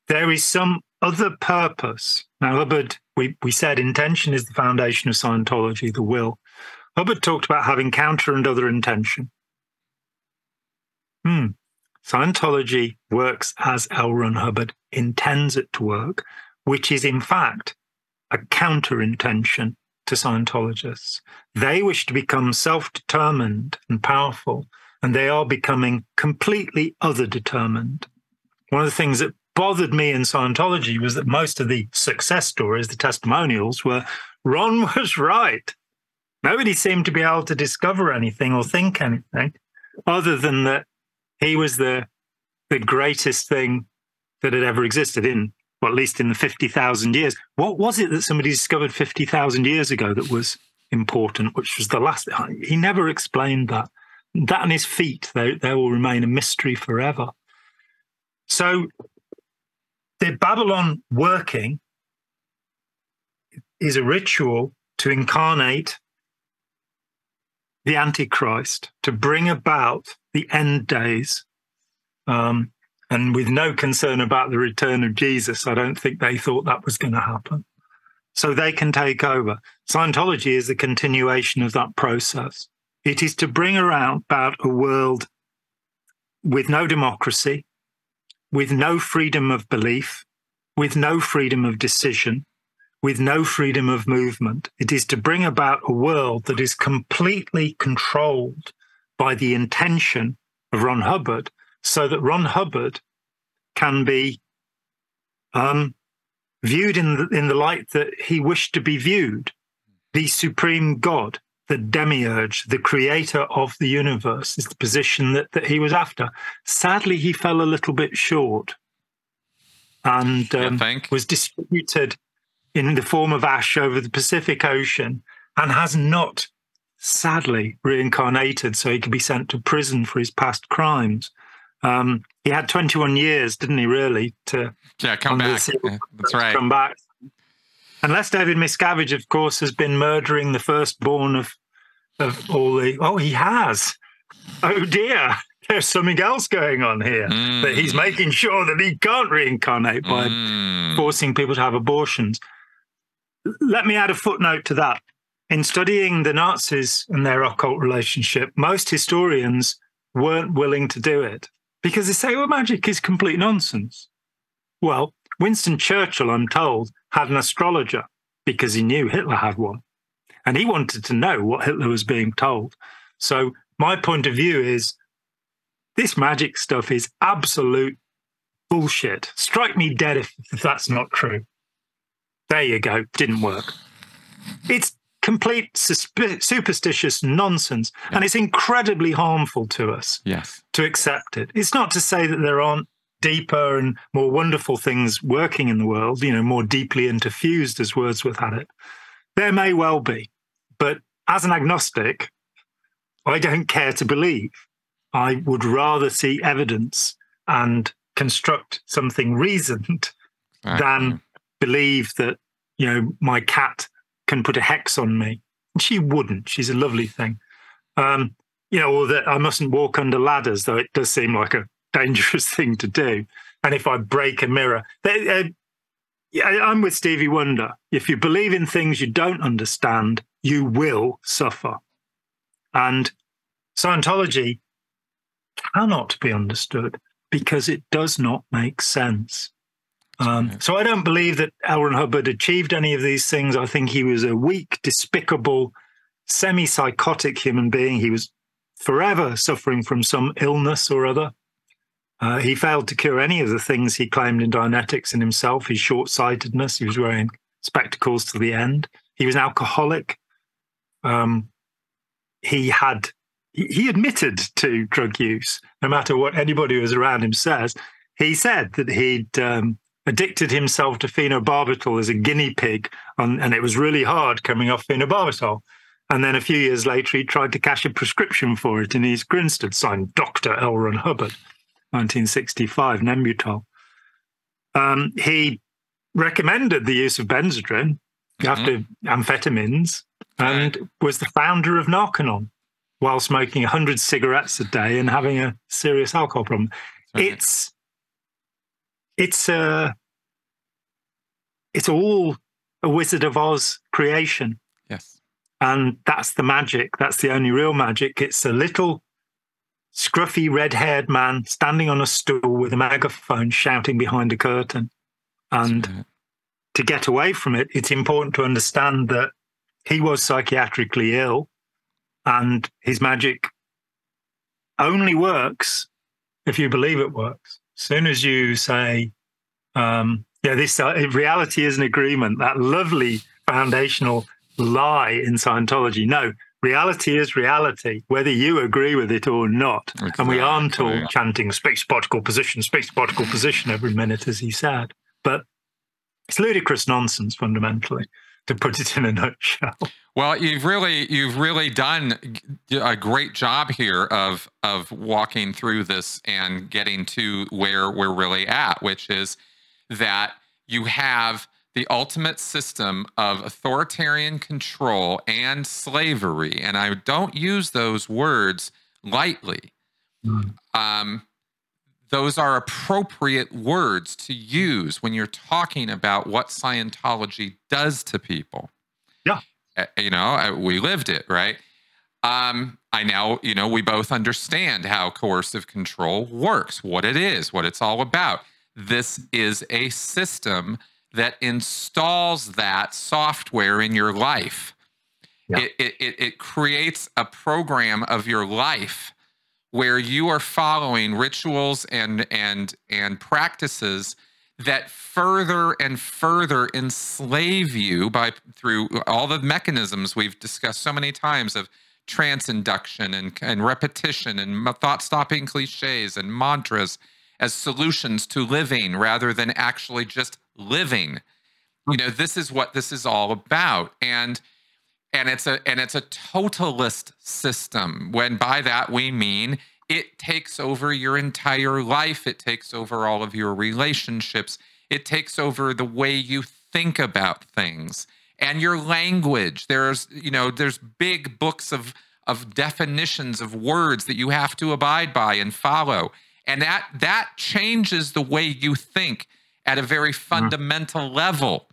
there is some other purpose. Now, Hubbard, we, we said intention is the foundation of Scientology, the will. Hubbard talked about having counter and other intention. hmm, Scientology works as L. Ron Hubbard intends it to work, which is in fact a counter intention to Scientologists. They wish to become self determined and powerful, and they are becoming completely other determined. One of the things that bothered me in Scientology was that most of the success stories, the testimonials, were Ron was right. Nobody seemed to be able to discover anything or think anything other than that he was the the greatest thing that had ever existed in, well, at least in the 50,000 years. What was it that somebody discovered 50,000 years ago that was important, which was the last? He never explained that. That and his feet, they, they will remain a mystery forever. So the Babylon working is a ritual to incarnate the Antichrist, to bring about the end days. Um, and with no concern about the return of Jesus, I don't think they thought that was going to happen. So they can take over. Scientology is a continuation of that process. It is to bring about a world with no democracy, with no freedom of belief, with no freedom of decision, with no freedom of movement. It is to bring about a world that is completely controlled by the intention of Ron Hubbard, so that Ron Hubbard can be um, viewed in the, in the light that he wished to be viewed the supreme God, the demiurge, the creator of the universe, is the position that, that he was after. Sadly, he fell a little bit short and um, was distributed in the form of ash over the Pacific Ocean and has not, sadly, reincarnated so he could be sent to prison for his past crimes. Um, he had 21 years, didn't he, really? To yeah, come back. That's right. Come back. Unless David Miscavige, of course, has been murdering the firstborn of of all the. Oh, he has. Oh dear there's something else going on here mm. that he's making sure that he can't reincarnate by mm. forcing people to have abortions. Let me add a footnote to that. In studying the Nazis and their occult relationship, most historians weren't willing to do it because they say, well, magic is complete nonsense. Well, Winston Churchill, I'm told, had an astrologer because he knew Hitler had one. And he wanted to know what Hitler was being told. So, my point of view is this magic stuff is absolute bullshit. Strike me dead if, if that's not true. There you go. Didn't work. It's complete susp- superstitious nonsense, yeah. and it's incredibly harmful to us. Yes, to accept it. It's not to say that there aren't deeper and more wonderful things working in the world. You know, more deeply interfused, as Wordsworth had it. There may well be, but as an agnostic, I don't care to believe. I would rather see evidence and construct something reasoned than believe that, you know, my cat can put a hex on me. She wouldn't. She's a lovely thing. Um, you know, or that I mustn't walk under ladders, though it does seem like a dangerous thing to do. And if I break a mirror, they, uh, I'm with Stevie Wonder. If you believe in things you don't understand, you will suffer. And Scientology cannot be understood because it does not make sense. Um, so I don't believe that L. Ron Hubbard achieved any of these things. I think he was a weak, despicable, semi-psychotic human being. He was forever suffering from some illness or other. Uh, he failed to cure any of the things he claimed in Dianetics in himself. His short-sightedness. He was wearing spectacles to the end. He was an alcoholic. Um, he had he admitted to drug use, no matter what anybody who was around him says. He said that he'd um, addicted himself to phenobarbital as a guinea pig, on, and it was really hard coming off phenobarbital. And then a few years later, he tried to cash a prescription for it in East Grinstead, signed Dr. L. Ron Hubbard, 1965, Nembutal. Um, he recommended the use of Benzedrine mm-hmm. after amphetamines and was the founder of Narconon while smoking 100 cigarettes a day and having a serious alcohol problem. It's it's a uh, it's all a Wizard of Oz creation. Yes. And that's the magic. That's the only real magic. It's a little scruffy red haired man standing on a stool with a megaphone shouting behind a curtain. And to get away from it, it's important to understand that he was psychiatrically ill and his magic only works if you believe it works. As soon as you say, um, yeah, this uh, reality is an agreement, that lovely foundational lie in Scientology. No, reality is reality, whether you agree with it or not. Exactly. And we aren't all chanting space particle position, space particle position every minute, as he said. But it's ludicrous nonsense fundamentally, to put it in a nutshell. Well, you've really you've really done a great job here of of walking through this and getting to where we're really at, which is that you have the ultimate system of authoritarian control and slavery, and I don't use those words lightly. Mm. Um, those are appropriate words to use when you're talking about what Scientology does to people. Yeah. Uh, you know, we lived it, right? Um, I now, you know, we both understand how coercive control works, what it is, what it's all about. This is a system that installs that software in your life. Yeah. It, it, it creates a program of your life where you are following rituals and and and practices that further and further enslave you by through all the mechanisms we've discussed so many times of trance induction and, and repetition and thought stopping cliches and mantras as solutions to living rather than actually just living. You know this is what this is all about. And and it's a and it's a totalist system. When by that we mean it takes over your entire life it takes over all of your relationships it takes over the way you think about things and your language there's you know there's big books of of definitions of words that you have to abide by and follow and that that changes the way you think at a very mm-hmm. fundamental mm. level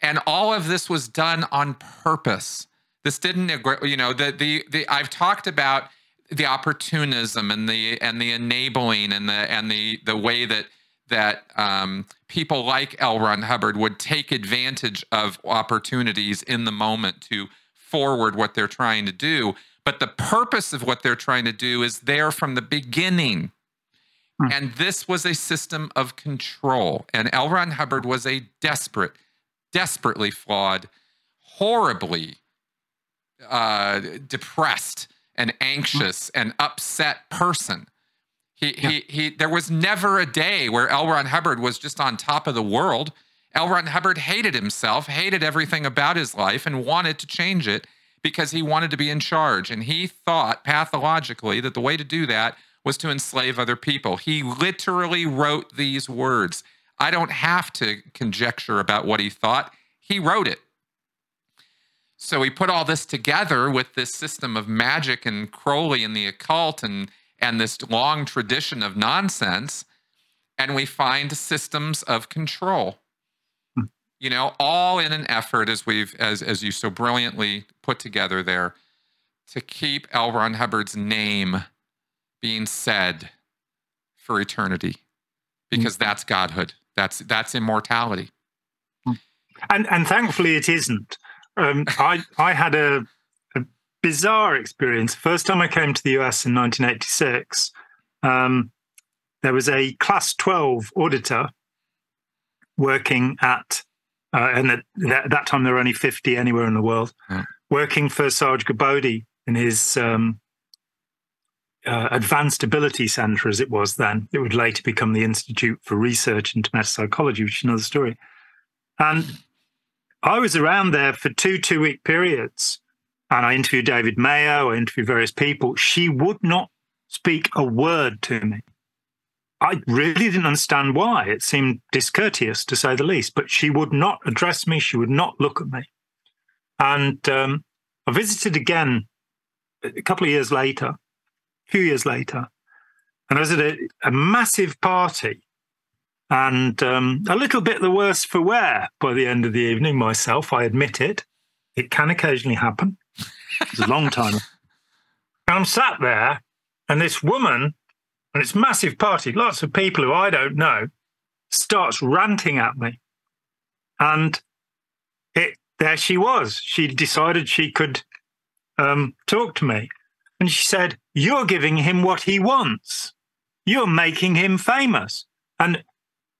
and all of this was done on purpose this didn't you know the the, the i've talked about the opportunism and the and the enabling and the and the the way that that um, people like L. Ron Hubbard would take advantage of opportunities in the moment to forward what they're trying to do. But the purpose of what they're trying to do is there from the beginning. Hmm. And this was a system of control. And L. Ron Hubbard was a desperate, desperately flawed, horribly uh, depressed and anxious and upset person. He, yeah. he, he, there was never a day where L. Ron Hubbard was just on top of the world. L. Ron Hubbard hated himself, hated everything about his life, and wanted to change it because he wanted to be in charge. And he thought pathologically that the way to do that was to enslave other people. He literally wrote these words. I don't have to conjecture about what he thought. He wrote it. So we put all this together with this system of magic and Crowley and the occult and and this long tradition of nonsense, and we find systems of control. Hmm. You know, all in an effort, as we've as as you so brilliantly put together there, to keep L. Ron Hubbard's name being said for eternity, because mm. that's godhood. That's that's immortality. Hmm. And and thankfully it isn't um, I I had a, a, bizarre experience. First time I came to the US in 1986, um, there was a class 12 auditor working at, uh, and at that, that, time there were only 50 anywhere in the world, mm. working for Sarge Gerbode in his um, uh, Advanced Ability Center, as it was then. It would later become the Institute for Research into Metapsychology, which is another story. And I was around there for two two week periods and I interviewed David Mayo, I interviewed various people. She would not speak a word to me. I really didn't understand why. It seemed discourteous to say the least, but she would not address me. She would not look at me. And um, I visited again a couple of years later, a few years later, and I was at a, a massive party and um, a little bit the worse for wear by the end of the evening myself. I admit it. It can occasionally happen. It's a long time. and I'm sat there, And this woman, and it's massive party, lots of people who I don't know, starts ranting at me. And it there she was. She decided she could um, talk to me. And she said, You're giving him what he wants. You're making him famous. And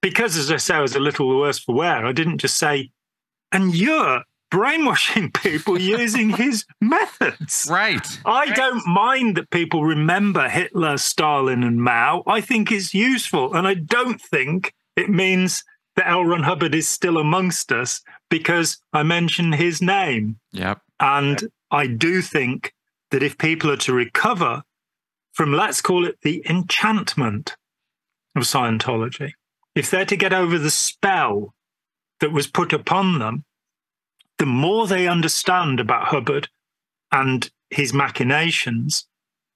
because, as I say, I was a little worse for wear, I didn't just say, And you're brainwashing people using his methods. Right. I don't mind that people remember Hitler, Stalin, and Mao. I think it's useful. And I don't think it means that L. Ron Hubbard is still amongst us because I mention his name. Yep. And I do think that if people are to recover from, let's call it the enchantment of Scientology, if they're to get over the spell that was put upon them, the more they understand about Hubbard and his machinations,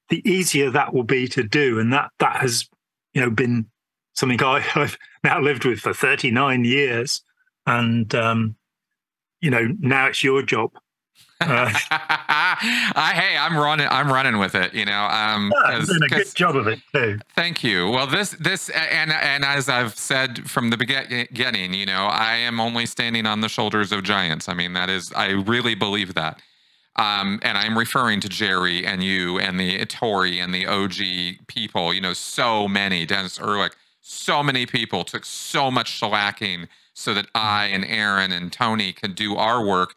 the easier that will be to do. And that that has, you know, been something I, have now lived with for 39 years. And um, you know, now it's your job uh, I, hey, I'm running. I'm running with it. You know, um, yeah, doing a good job of it too. Thank you. Well, this, this, and and as I've said from the beginning, you know, I am only standing on the shoulders of giants. I mean, that is, I really believe that. Um, and I'm referring to Jerry and you and the Tori and the OG people. You know, so many Dennis Erlich, so many people took so much shellacking so that I and Aaron and Tony could do our work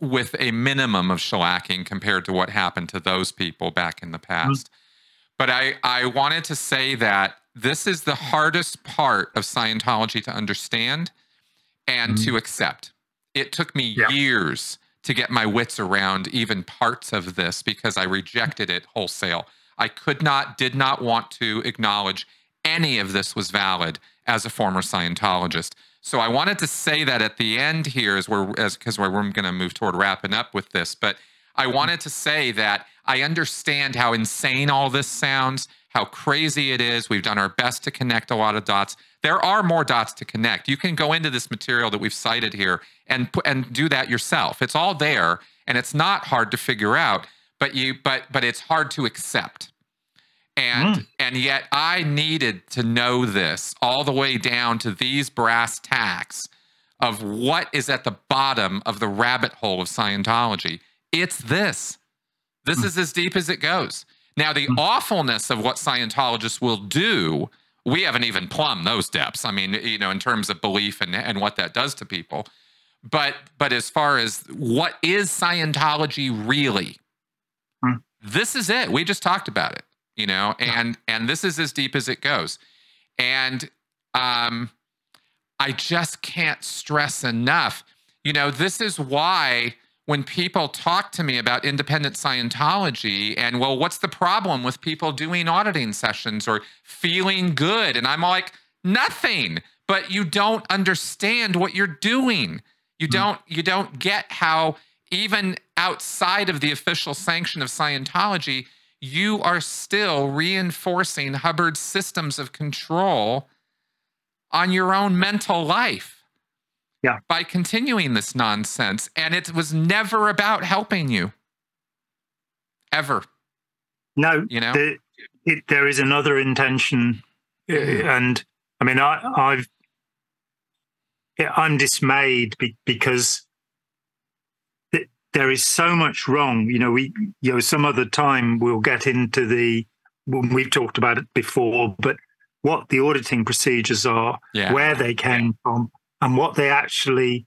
with a minimum of shellacking compared to what happened to those people back in the mm-hmm. past. Mm-hmm. But I, I wanted to say that this is the hardest part of Scientology to understand and mm-hmm. to accept. It took me yeah. years to get my wits around even parts of this because I rejected it wholesale. I could not, did not want to acknowledge any of this was valid as a former Scientologist. So I wanted to say that at the end here, as we're as because we're, we're going to move toward wrapping up with this, but I wanted to say that I understand how insane all this sounds, how crazy it is. We've done our best to connect a lot of dots. There are more dots to connect. You can go into this material that we've cited here and and do that yourself. It's all there, and it's not hard to figure out. But you but but it's hard to accept and mm. and yet I needed to know this all the way down to these brass tacks of what is at the bottom of the rabbit hole of Scientology. It's this. This mm. is as deep as it goes. Now, the mm. awfulness of what Scientologists will do, we haven't even plumbed those depths. I mean, you know, in terms of belief and, and what that does to people. But but as far as what is Scientology really, hmm. this is it. We just talked about it you know and and this is as deep as it goes and um i just can't stress enough you know this is why when people talk to me about independent Scientology and, well, what's the problem with people doing auditing sessions or feeling good? And I'm like, nothing, but you don't understand what you're doing. You mm-hmm. don't, you don't get how even outside of the official sanction of Scientology, you are still reinforcing Hubbard's systems of control on your own mental life. Yeah. By continuing this nonsense. And it was never about helping you. Ever. No. You know? The, it, there is another intention. And I mean, I, I've, I'm dismayed because there is so much wrong. You know, we, you know, some other time we'll get into the, when we've talked about it before, but what the auditing procedures are, yeah. where they came yeah. from, and what they actually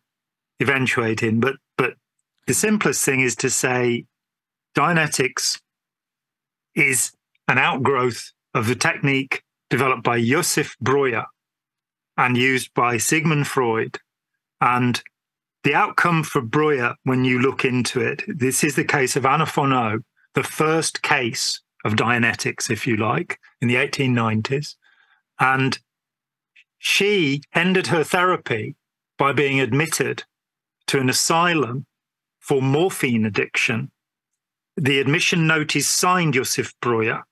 eventuate in. But, but the simplest thing is to say Dianetics is an outgrowth of the technique developed by Josef Breuer and used by Sigmund Freud and the outcome for Breuer, when you look into it, this is the case of Anna von O, the first case of Dianetics, if you like, in the 1890s. And she ended her therapy by being admitted to an asylum for morphine addiction. The admission note is signed Josef Breuer,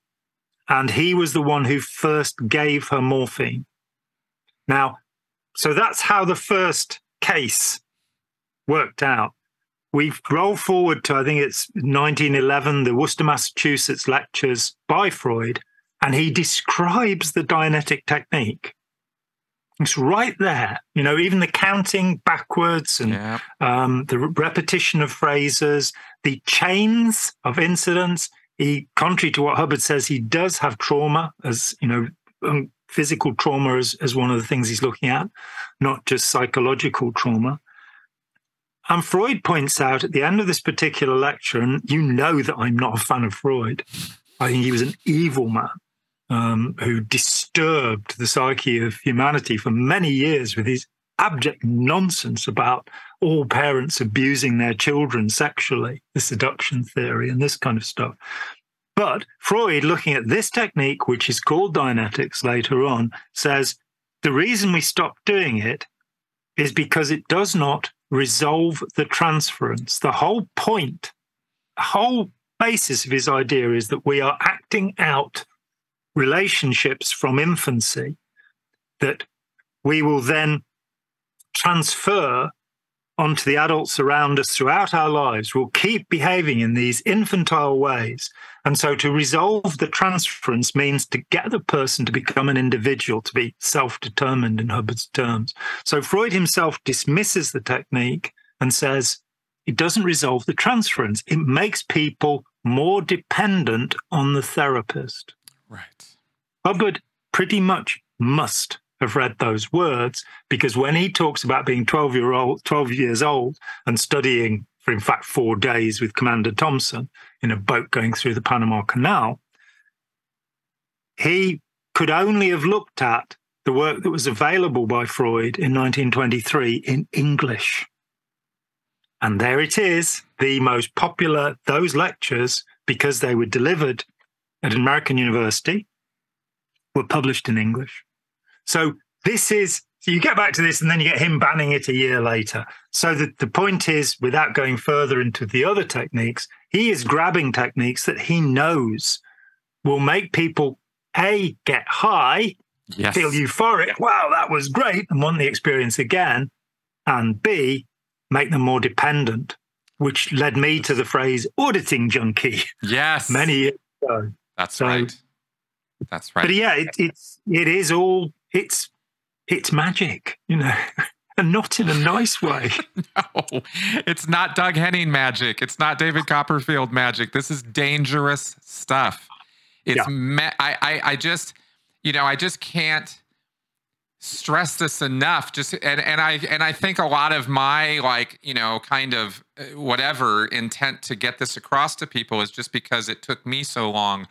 and he was the one who first gave her morphine. Now, so that's how the first case worked out. we roll forward to, I think it's 1911, the Worcester, Massachusetts lectures by Freud, and he describes the Dianetic technique. It's right there. You know, even the counting backwards and Yeah. um, the repetition of phrases, the chains of incidents. He, contrary to what Hubbard says, he does have trauma as, you know, um, physical trauma as, as one of the things he's looking at, not just psychological trauma. And Freud points out at the end of this particular lecture, and you know that I'm not a fan of Freud. I think he was an evil man um, who disturbed the psyche of humanity for many years with his abject nonsense about all parents abusing their children sexually, the seduction theory, and this kind of stuff. But Freud, looking at this technique, which is called Dianetics later on, says the reason we stop doing it is because it does not resolve the transference. The whole point, whole basis of his idea is that we are acting out relationships from infancy that we will then transfer onto the adults around us throughout our lives. We'll keep behaving in these infantile ways. And so to resolve the transference means to get the person to become an individual, to be self determined in Hubbard's terms. So Freud himself dismisses the technique and says it doesn't resolve the transference, it makes people more dependent on the therapist. Right. Hubbard pretty much must have read those words because when he talks about being 12 year old 12 years old and studying for in fact 4 days with Commander Thompson in a boat going through the Panama Canal he could only have looked at the work that was available by Freud in 1923 in English and there it is the most popular those lectures because they were delivered at an American university were published in English. So this is so you get back to this and then you get him banning it a year later. So the, the point is, without going further into the other techniques, he is grabbing techniques that he knows will make people A get high, Yes. feel euphoric, wow, that was great, and want the experience again, and B, make them more dependent, which led me to the phrase auditing junkie Yes. many years ago. That's so- right. That's right. But yeah, it, it's it is all it's it's magic, you know, and not in a nice way. No, it's not Doug Henning magic. It's not David Copperfield magic. This is dangerous stuff. It's Yeah. me- I, I I just you know I just can't stress this enough. Just and and I and I think a lot of my like you know kind of uh, whatever intent to get this across to people is just because it took me so long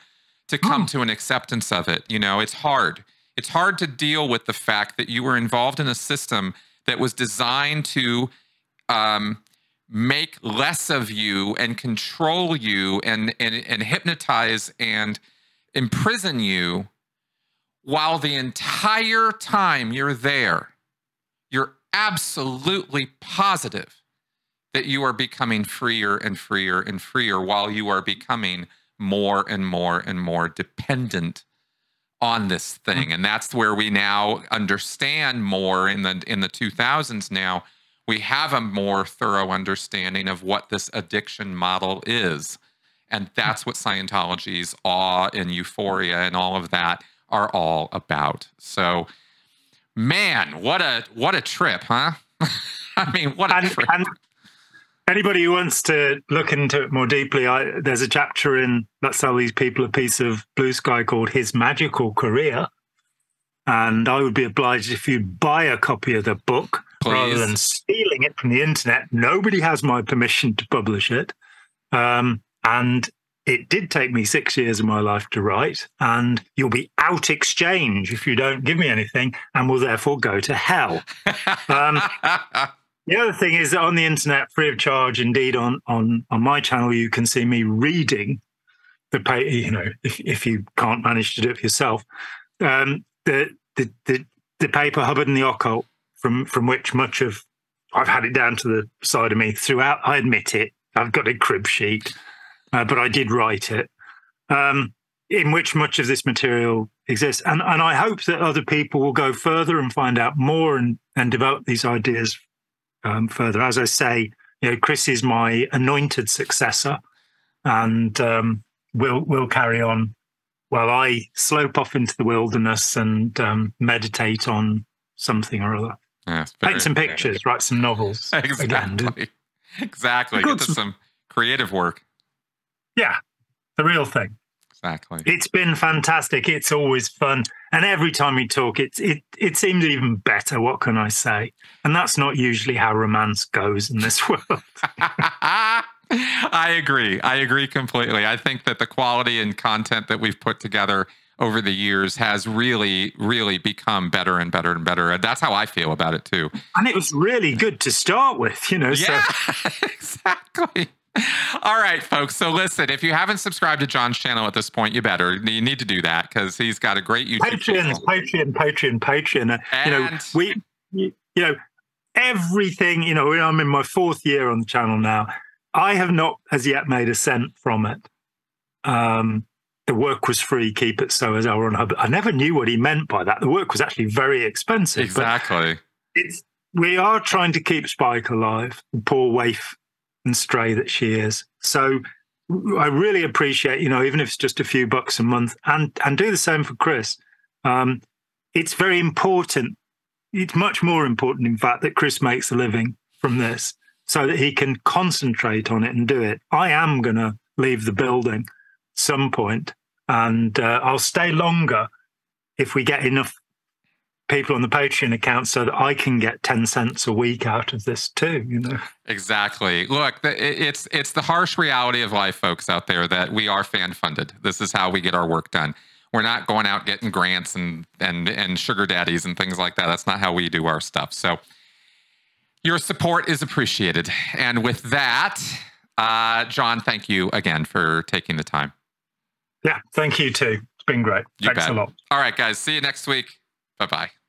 to come to an acceptance of it. You know, it's hard. It's hard to deal with the fact that you were involved in a system that was designed to um, make less of you and control you and, and and hypnotize and imprison you while the entire time you're there you're absolutely positive that you are becoming freer and freer and freer while you are becoming more and more and more dependent on this mm-hmm. thing and that's where we now understand more in the in the 2000s now we have a more thorough understanding of what this addiction model is and mm-hmm. that's what scientology's awe and euphoria and all of that are all about. So man what a what a trip huh? I mean what a and, trip. and anybody who wants to look into it more deeply, I, there's a chapter in Let's Sell These People a Piece of Blue Sky called His Magical Career. And I would be obliged if you buy a copy of the book rather than stealing it from the internet. Nobody has my permission to publish it. Um, and it did take me six years of my life to write, and you'll be out exchange if you don't give me anything, and will therefore go to hell. Um, the other thing is that on the internet, free of charge, indeed on on on my channel, you can see me reading the pay. You know, if if you can't manage to do it yourself, um, the, the the the paper Hubbard and the Occult, from from which much of I've had it down to the side of me throughout. I admit it. I've got a crib sheet, uh, but I did write it. Um, in which much of this material exists, and and I hope that other people will go further and find out more and and develop these ideas um, further. As I say, you know, Chris is my anointed successor, and um, we'll we'll carry on while I slope off into the wilderness and um, meditate on something or other. Yes, Paint some pictures, write some novels. Exactly. Again. Exactly. Get to some creative work. Yeah, the real thing. Exactly. It's been fantastic. It's always fun, and every time we talk, it it it seems even better. What can I say? And that's not usually how romance goes in this world. I agree. I agree completely. I think that the quality and content that we've put together over the years has really, really become better and better and better. And that's how I feel about it too. And it was really good to start with, you know. Yeah, so. exactly. All right, folks. So listen, if you haven't subscribed to Jon's channel at this point, you better. You need to do that because he's got a great YouTube Patreon, channel. Patreon, Patreon, Patreon. And, you know, we, you know, everything. You know, I'm in my fourth year on the channel now. I have not as yet made a cent from it. Um, the work was free, keep it so as our own hub. I never knew what he meant by that. The work was actually very expensive. Exactly. It's we are trying to keep Spike alive, poor waif and stray that she is. So I really appreciate, you know, even if it's just a few bucks a month, and and do the same for Chris. Um, it's very important. It's much more important, in fact, that Chris makes a living from this, so that he can concentrate on it and do it. I am going to leave the building some point, and uh, I'll stay longer if we get enough people on the Patreon account so that I can get 10 cents a week out of this too, you know. Exactly. Look, it's it's the harsh reality of life folks out there that we are fan funded. This is how we get our work done. We're not going out getting grants and and and sugar daddies and things like that. That's not how we do our stuff. So your support is appreciated. And with that, uh, Jon, thank you again for taking the time. Yeah, thank you too. It's been great. You Thanks bet. a lot. All right, guys. See you next week. Bye bye.